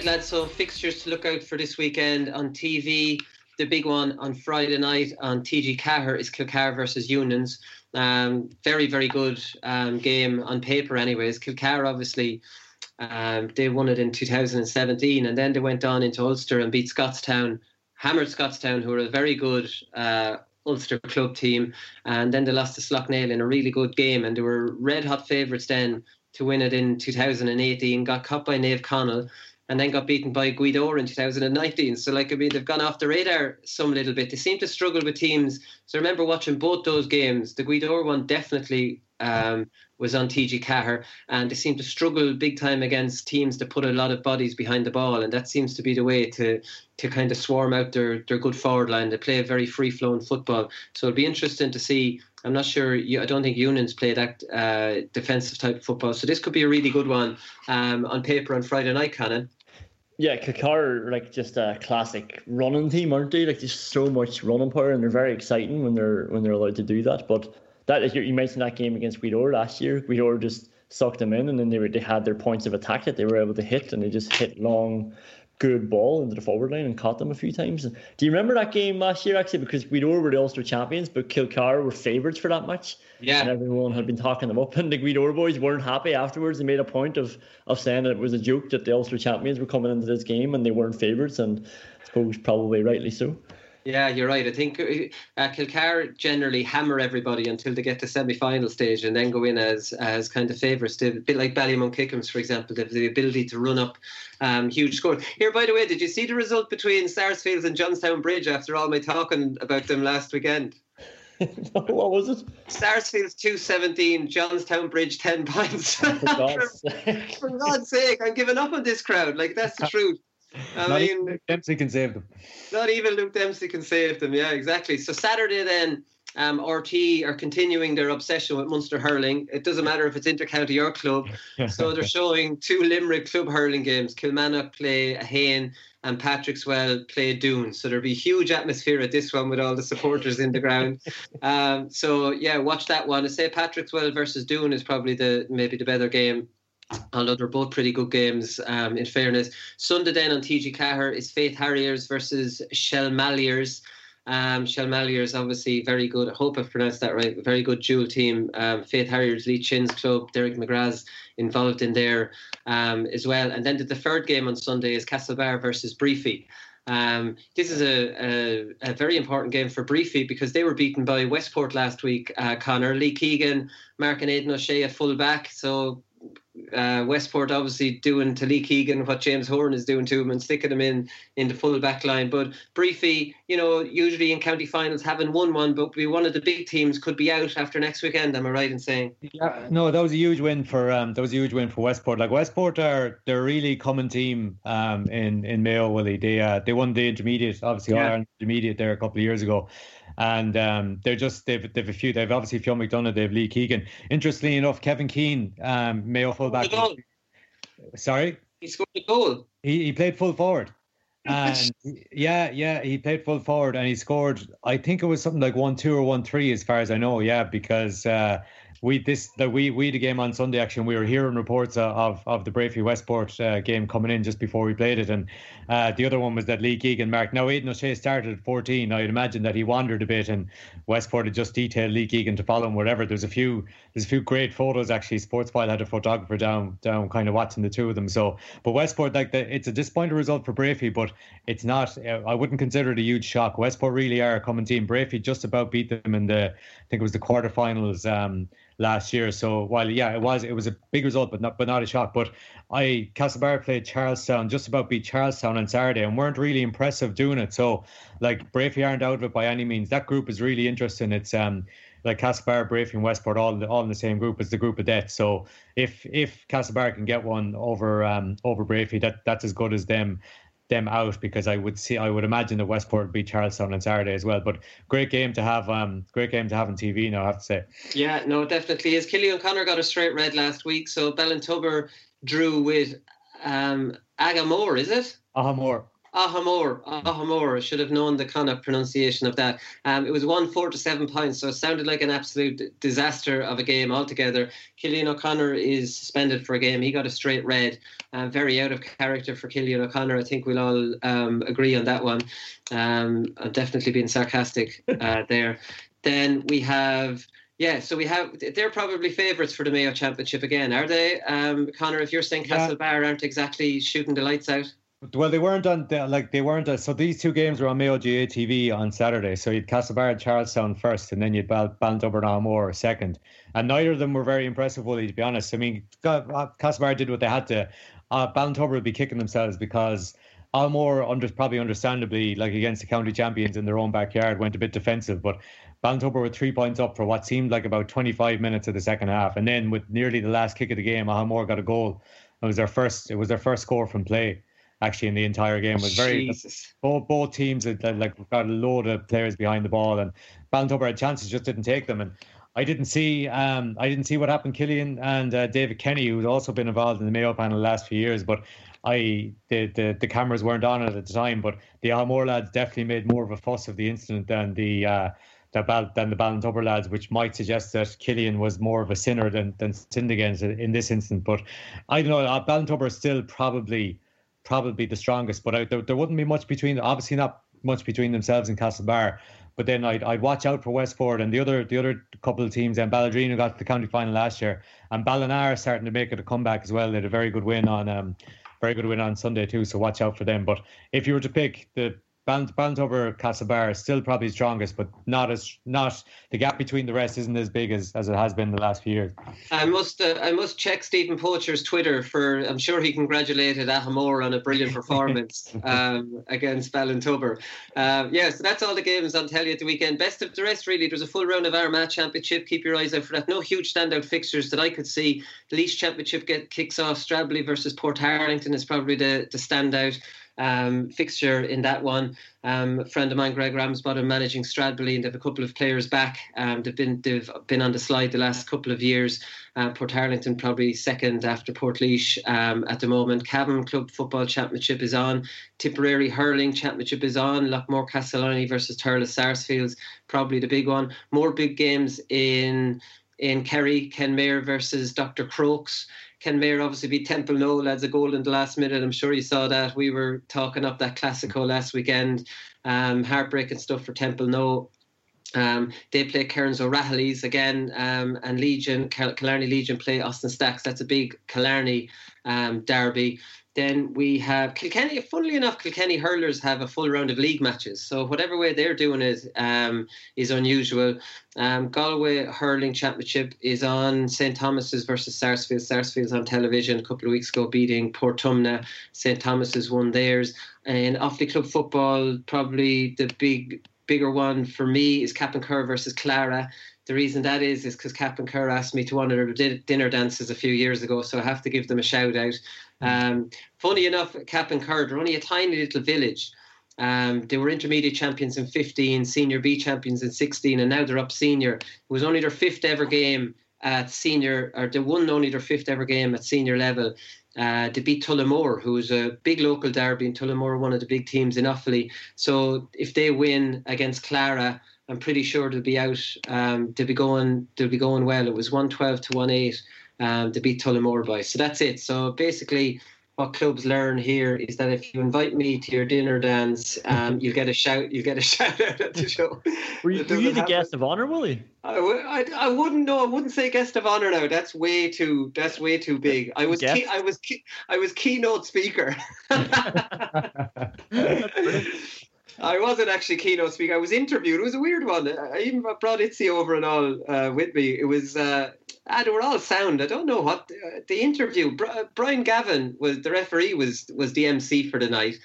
Right, lads. So fixtures to look out for this weekend on TV. The big one on Friday night on TG4 is Kilcar versus Unions. Um, very, very good um, game on paper, anyways. Kilcar obviously um, they won it in 2017, and then they went on into Ulster and beat Scottstown, hammered Scottstown, who are a very good uh, Ulster club team, and then they lost to Slaughtneil in a really good game, and they were red hot favourites then to win it in 2018. Got caught by Naomh Conaill and then got beaten by Gaoth Dobhair in 2019. So, like, I mean, they've gone off the radar some little bit. They seem to struggle with teams. So, I remember watching both those games. The Gaoth Dobhair one definitely um, was on TG4, and they seem to struggle big time against teams that put a lot of bodies behind the ball, and that seems to be the way to to kind of swarm out their their good forward line. They play a very free flowing football, so it'll be interesting to see. I'm not sure. I don't think Unions play that uh, defensive type of football, so this could be a really good one um, on paper on Friday night, Cannon. Yeah, Kilcar like just a classic running team, aren't they? Like there's so much running power, and they're very exciting when they're when they're allowed to do that. But that you mentioned that game against Gaoth Dobhair last year. Gaoth Dobhair just sucked them in, and then they were, they had their points of attack that they were able to hit, and they just hit long, good ball into the forward line and caught them a few times. Do you remember that game last year actually? Because Gaoth Dobhair were the Ulster champions, but Kilcar were favourites for that match. Yeah. And everyone had been talking them up, and the Gaoth Dobhair boys weren't happy afterwards. They made a point of of saying that it was a joke that the Ulster champions were coming into this game and they weren't favourites, and I suppose probably rightly so. Yeah, you're right. I think uh, Kilcar generally hammer everybody until they get to semi-final stage and then go in as as kind of favourites. A bit like Ballymun Kickhams, for example, they have the ability to run up um, huge scores. Here, by the way, did you see the result between Sarsfields and Johnstown Bridge after all my talking about them last weekend? what was it? Sarsfields 217, Johnstown Bridge 10 points. For God's sake. For God's sake, I'm giving up on this crowd. Like, that's the truth. I Not mean, even Luke Dempsey can save them. not even Luke Dempsey can save them. Yeah, exactly. So Saturday then, um, RT are continuing their obsession with Munster hurling. It doesn't matter if it's intercounty or club. So they're showing two Limerick club hurling games. Kilmallock play Ahane and Patrickswell play Doon. So there'll be huge atmosphere at this one with all the supporters in the ground. Um, so yeah, watch that one. I say Patrickswell versus Doon is probably the maybe the better game although they're both pretty good games um, in fairness. Sunday then on TG4 is Faythe Harriers versus Shelmaliers. Um, Shelmaliers obviously very good. I hope I've pronounced that right. Very good dual team. Um, Faythe Harriers, Lee Chin's club, Derek McGrath's involved in there um, as well. And then the third game on Sunday is Castlebar versus Breaffy. Um, this is a, a, a, very important game for Breaffy because they were beaten by Westport last week. Uh, Connor, Lee Keegan, Mark and Aidan O'Shea at full back. So uh, Westport obviously doing to Lee Keegan what James Horan is doing to him and sticking him in in the full back line. But briefly, you know, usually in county finals haven't won one, but be one of the big teams could be out after next weekend. Am I right in saying? Yeah, no, that was a huge win for um, that was a huge win for Westport. Like Westport are they're a really common team um, in in Mayo. Willie, they uh, they won the intermediate, obviously Yeah. All Ireland intermediate there a couple of years ago. And um, they're just they've they've a few. They've obviously Fionn McDonagh. They've Lee Keegan. Interestingly enough, Kevin Keane, um, Mayo fullback. Sorry, He scored a goal. he he played full forward. And yeah, yeah, he played full forward and he scored. I think it was something like one two or one three, as far as I know. Yeah, because uh, we this that we we the game on Sunday actually. and We were hearing reports of of, of the Breaffy Westport uh, game coming in just before we played it, and uh, the other one was that Lee Keegan marked. Now Aidan O'Shea started at 14. I'd imagine that he wandered a bit, and Westport had just detailed Lee Keegan to follow him. Whatever. There's a few there's a few great photos actually. Sportsfile had a photographer down down kind of watching the two of them. So, but Westport like the, it's a disappointing result for Breaffy, but it's not. Uh, I wouldn't consider it a huge shock. Westport really are a common team. Breaffy just about beat them in the I think it was the quarterfinals. Um, last year. So while yeah, it was it was a big result, but not but not a shock. But I Castlebar played Charlestown, just about beat Charlestown on Saturday, and weren't really impressive doing it. So like Breaffy aren't out of it by any means. That group is really interesting. It's um like Castlebar, Breaffy, and Westport all all in the same group as the group of death. So if if Castlebar can get one over um over Breaffy, that that's as good as them them out because I would see I would imagine that Westport would beat Charlestown on Saturday as well. But great game to have um great game to have on TV now I have to say. Yeah, no, it definitely is. Killian Connor got a straight red last week, so Ballintubber drew with um, Agamore, is it? Aghamore. Aghamore, Aghamore. I should have known the kind of pronunciation of that. Um, it was one four to seven points, so it sounded like an absolute disaster of a game altogether. Killian O'Connor is suspended for a game. He got a straight red. Uh, very out of character for Killian O'Connor. I think we'll all um, agree on that one. Um, I'm definitely being sarcastic uh, there. Then we have. Yeah, so we have. They're probably favourites for the Mayo Championship again, are they? Um, Connor, if you're saying Yeah. Castlebar aren't exactly shooting the lights out. Well, they weren't on like they weren't. so these two games were on Mayo GAA TV on Saturday. So you'd Castlebar and Charlestown first, and then you'd Bal- Armore second. And neither of them were very impressive, Willie, to be honest. I mean, uh, Castlebar did what they had to. Uh, Ballintubber would be kicking themselves because Almore, under, probably understandably, like against the county champions in their own backyard, went a bit defensive. But Ballintubber were three points up for what seemed like about 25 minutes of the second half, and then with nearly the last kick of the game, Almore got a goal. It was their first. It was their first score from play. Actually, in the entire game, it was very Jesus. both both teams had had, like got a load of players behind the ball, and Ballintubber had chances, just didn't take them. And I didn't see um I didn't see what happened. Killian and uh, David Kenny, who's also been involved in the Mayo panel the last few years, but I the, the the cameras weren't on it at the time. But the Almore lads definitely made more of a fuss of the incident than the uh, than the Ballintubber lads, which might suggest that Killian was more of a sinner than than sinned against in this instance. But I don't know. Uh, Ballintubber is still probably probably the strongest, but I, there, there wouldn't be much between. Obviously, not much between themselves and Castlebar. But then I'd, I'd watch out for Westport and the other the other couple of teams. And Ballaghaderreen got to the county final last year, and Ballina starting to make it a comeback as well. They had a very good win on um, very good win on Sunday too. So watch out for them. But if you were to pick the Ballintubber Castlebar is still probably strongest, but not as not the gap between the rest isn't as big as, as it has been the last few years. I must uh, I must check Stephen Poacher's Twitter for I'm sure he congratulated Aghamore on a brilliant performance um, against Ballintubber. Uh, yeah, so that's all the games I'll tell you at the weekend. Best of the rest, really. There's a full round of Armagh Championship. Keep your eyes out for that. No huge standout fixtures that I could see. The Laois Championship get kicks off. Stradbally versus Portarlington is probably the the standout um, fixture in that one. Um, friend of mine, Greg Ramsbottom, managing Stradbally, and they have a couple of players back. Um, they've been they've been on the slide the last couple of years. Uh, Portarlington probably second after Portlaoise um, at the moment. Cavan Club Football Championship is on. Tipperary Hurling Championship is on. Loughmore Castleiney versus Thurles Sarsfields, probably the big one. More big games in in Kerry, Kenmare versus Dr. Crokes. Kenmare obviously beat Templenoe, lads a goal in the last minute. I'm sure you saw that. We were talking up that Classico last weekend. Um, heartbreaking stuff for Templenoe. Um, they play Kerins O'Rahilly's again, um, and Legion, Killarney Legion play Austin Stacks. That's a big Killarney um, derby. Then we have Kilkenny. Funnily enough, Kilkenny hurlers have a full round of league matches. So whatever way they're doing it um, is unusual. Um, Galway hurling championship is on St Thomas's versus Sarsfield. Sarsfield's on television a couple of weeks ago, beating Portumna. St Thomas's won theirs. And Offaly Club football, probably the big bigger one for me is Cappincur versus Clara. The reason that is is because Cappincur asked me to one of their dinner dances a few years ago, so I have to give them a shout out. Um, funny enough, Cappincur, they're only a tiny little village. Um, they were intermediate champions in 15, senior B champions in 16, and now they're up senior. It was only their fifth ever game at senior, or they won only their fifth ever game at senior level. Uh, they beat Tullamore, who's a big local derby, and Tullamore one of the big teams in Offaly. So if they win against Clara, I'm pretty sure they'll be out. Um, they'll be going. They'll be going well. It was one twelve to one eight. Um, to beat Tullamore by. So that's it. So basically, what clubs learn here is that if you invite me to your dinner dance, um, you get a shout. You get a shout out at the show. were you, were you the guest of honor, Willie? I, I, I wouldn't know. I wouldn't say guest of honor now. That's way too. That's way too big. I was. Key, I was. Key, I was keynote speaker. I wasn't actually keynote speaker. I was interviewed. It was a weird one. I even brought Itzy over and all uh, with me. It was. Uh, ah, they were all sound. I don't know what uh, the interview. Brian Gavin was the referee. Was was the MC for the night,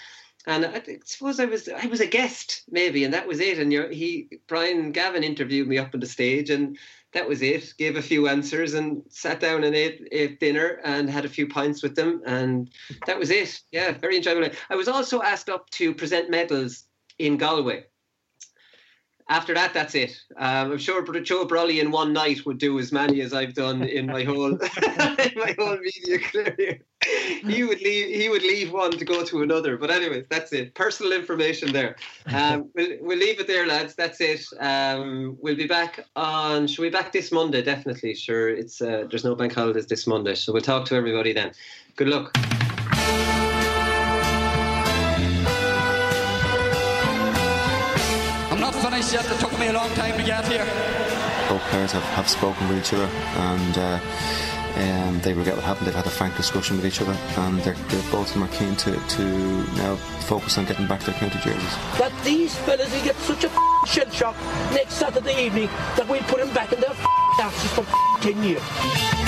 and I suppose I was I was a guest maybe, and that was it. And he Brian Gavin interviewed me up on the stage, and that was it. Gave a few answers and sat down and ate, ate dinner and had a few pints with them, and that was it. Yeah, very enjoyable. I was also asked up to present medals in Galway. After that, that's it. Um, I'm sure Joe Brolly in one night would do as many as I've done in my whole in my whole media career. He would leave. He would leave one to go to another. But anyways, that's it. Personal information there. Um, we'll we'll leave it there, lads. That's it. Um, we'll be back on. Should we be back this Monday? Definitely. Sure. It's uh, there's no bank holidays this Monday, so we'll talk to everybody then. Good luck. Finished yet. It took me a long time to get here. Both players have, have spoken with each other and uh, um, they regret what happened. They've had a frank discussion with each other and they're, they're both of them are keen to, to now focus on getting back their county jerseys. That these fellas will get such a shell shock next Saturday evening that we'll put them back in their asses for 10 years.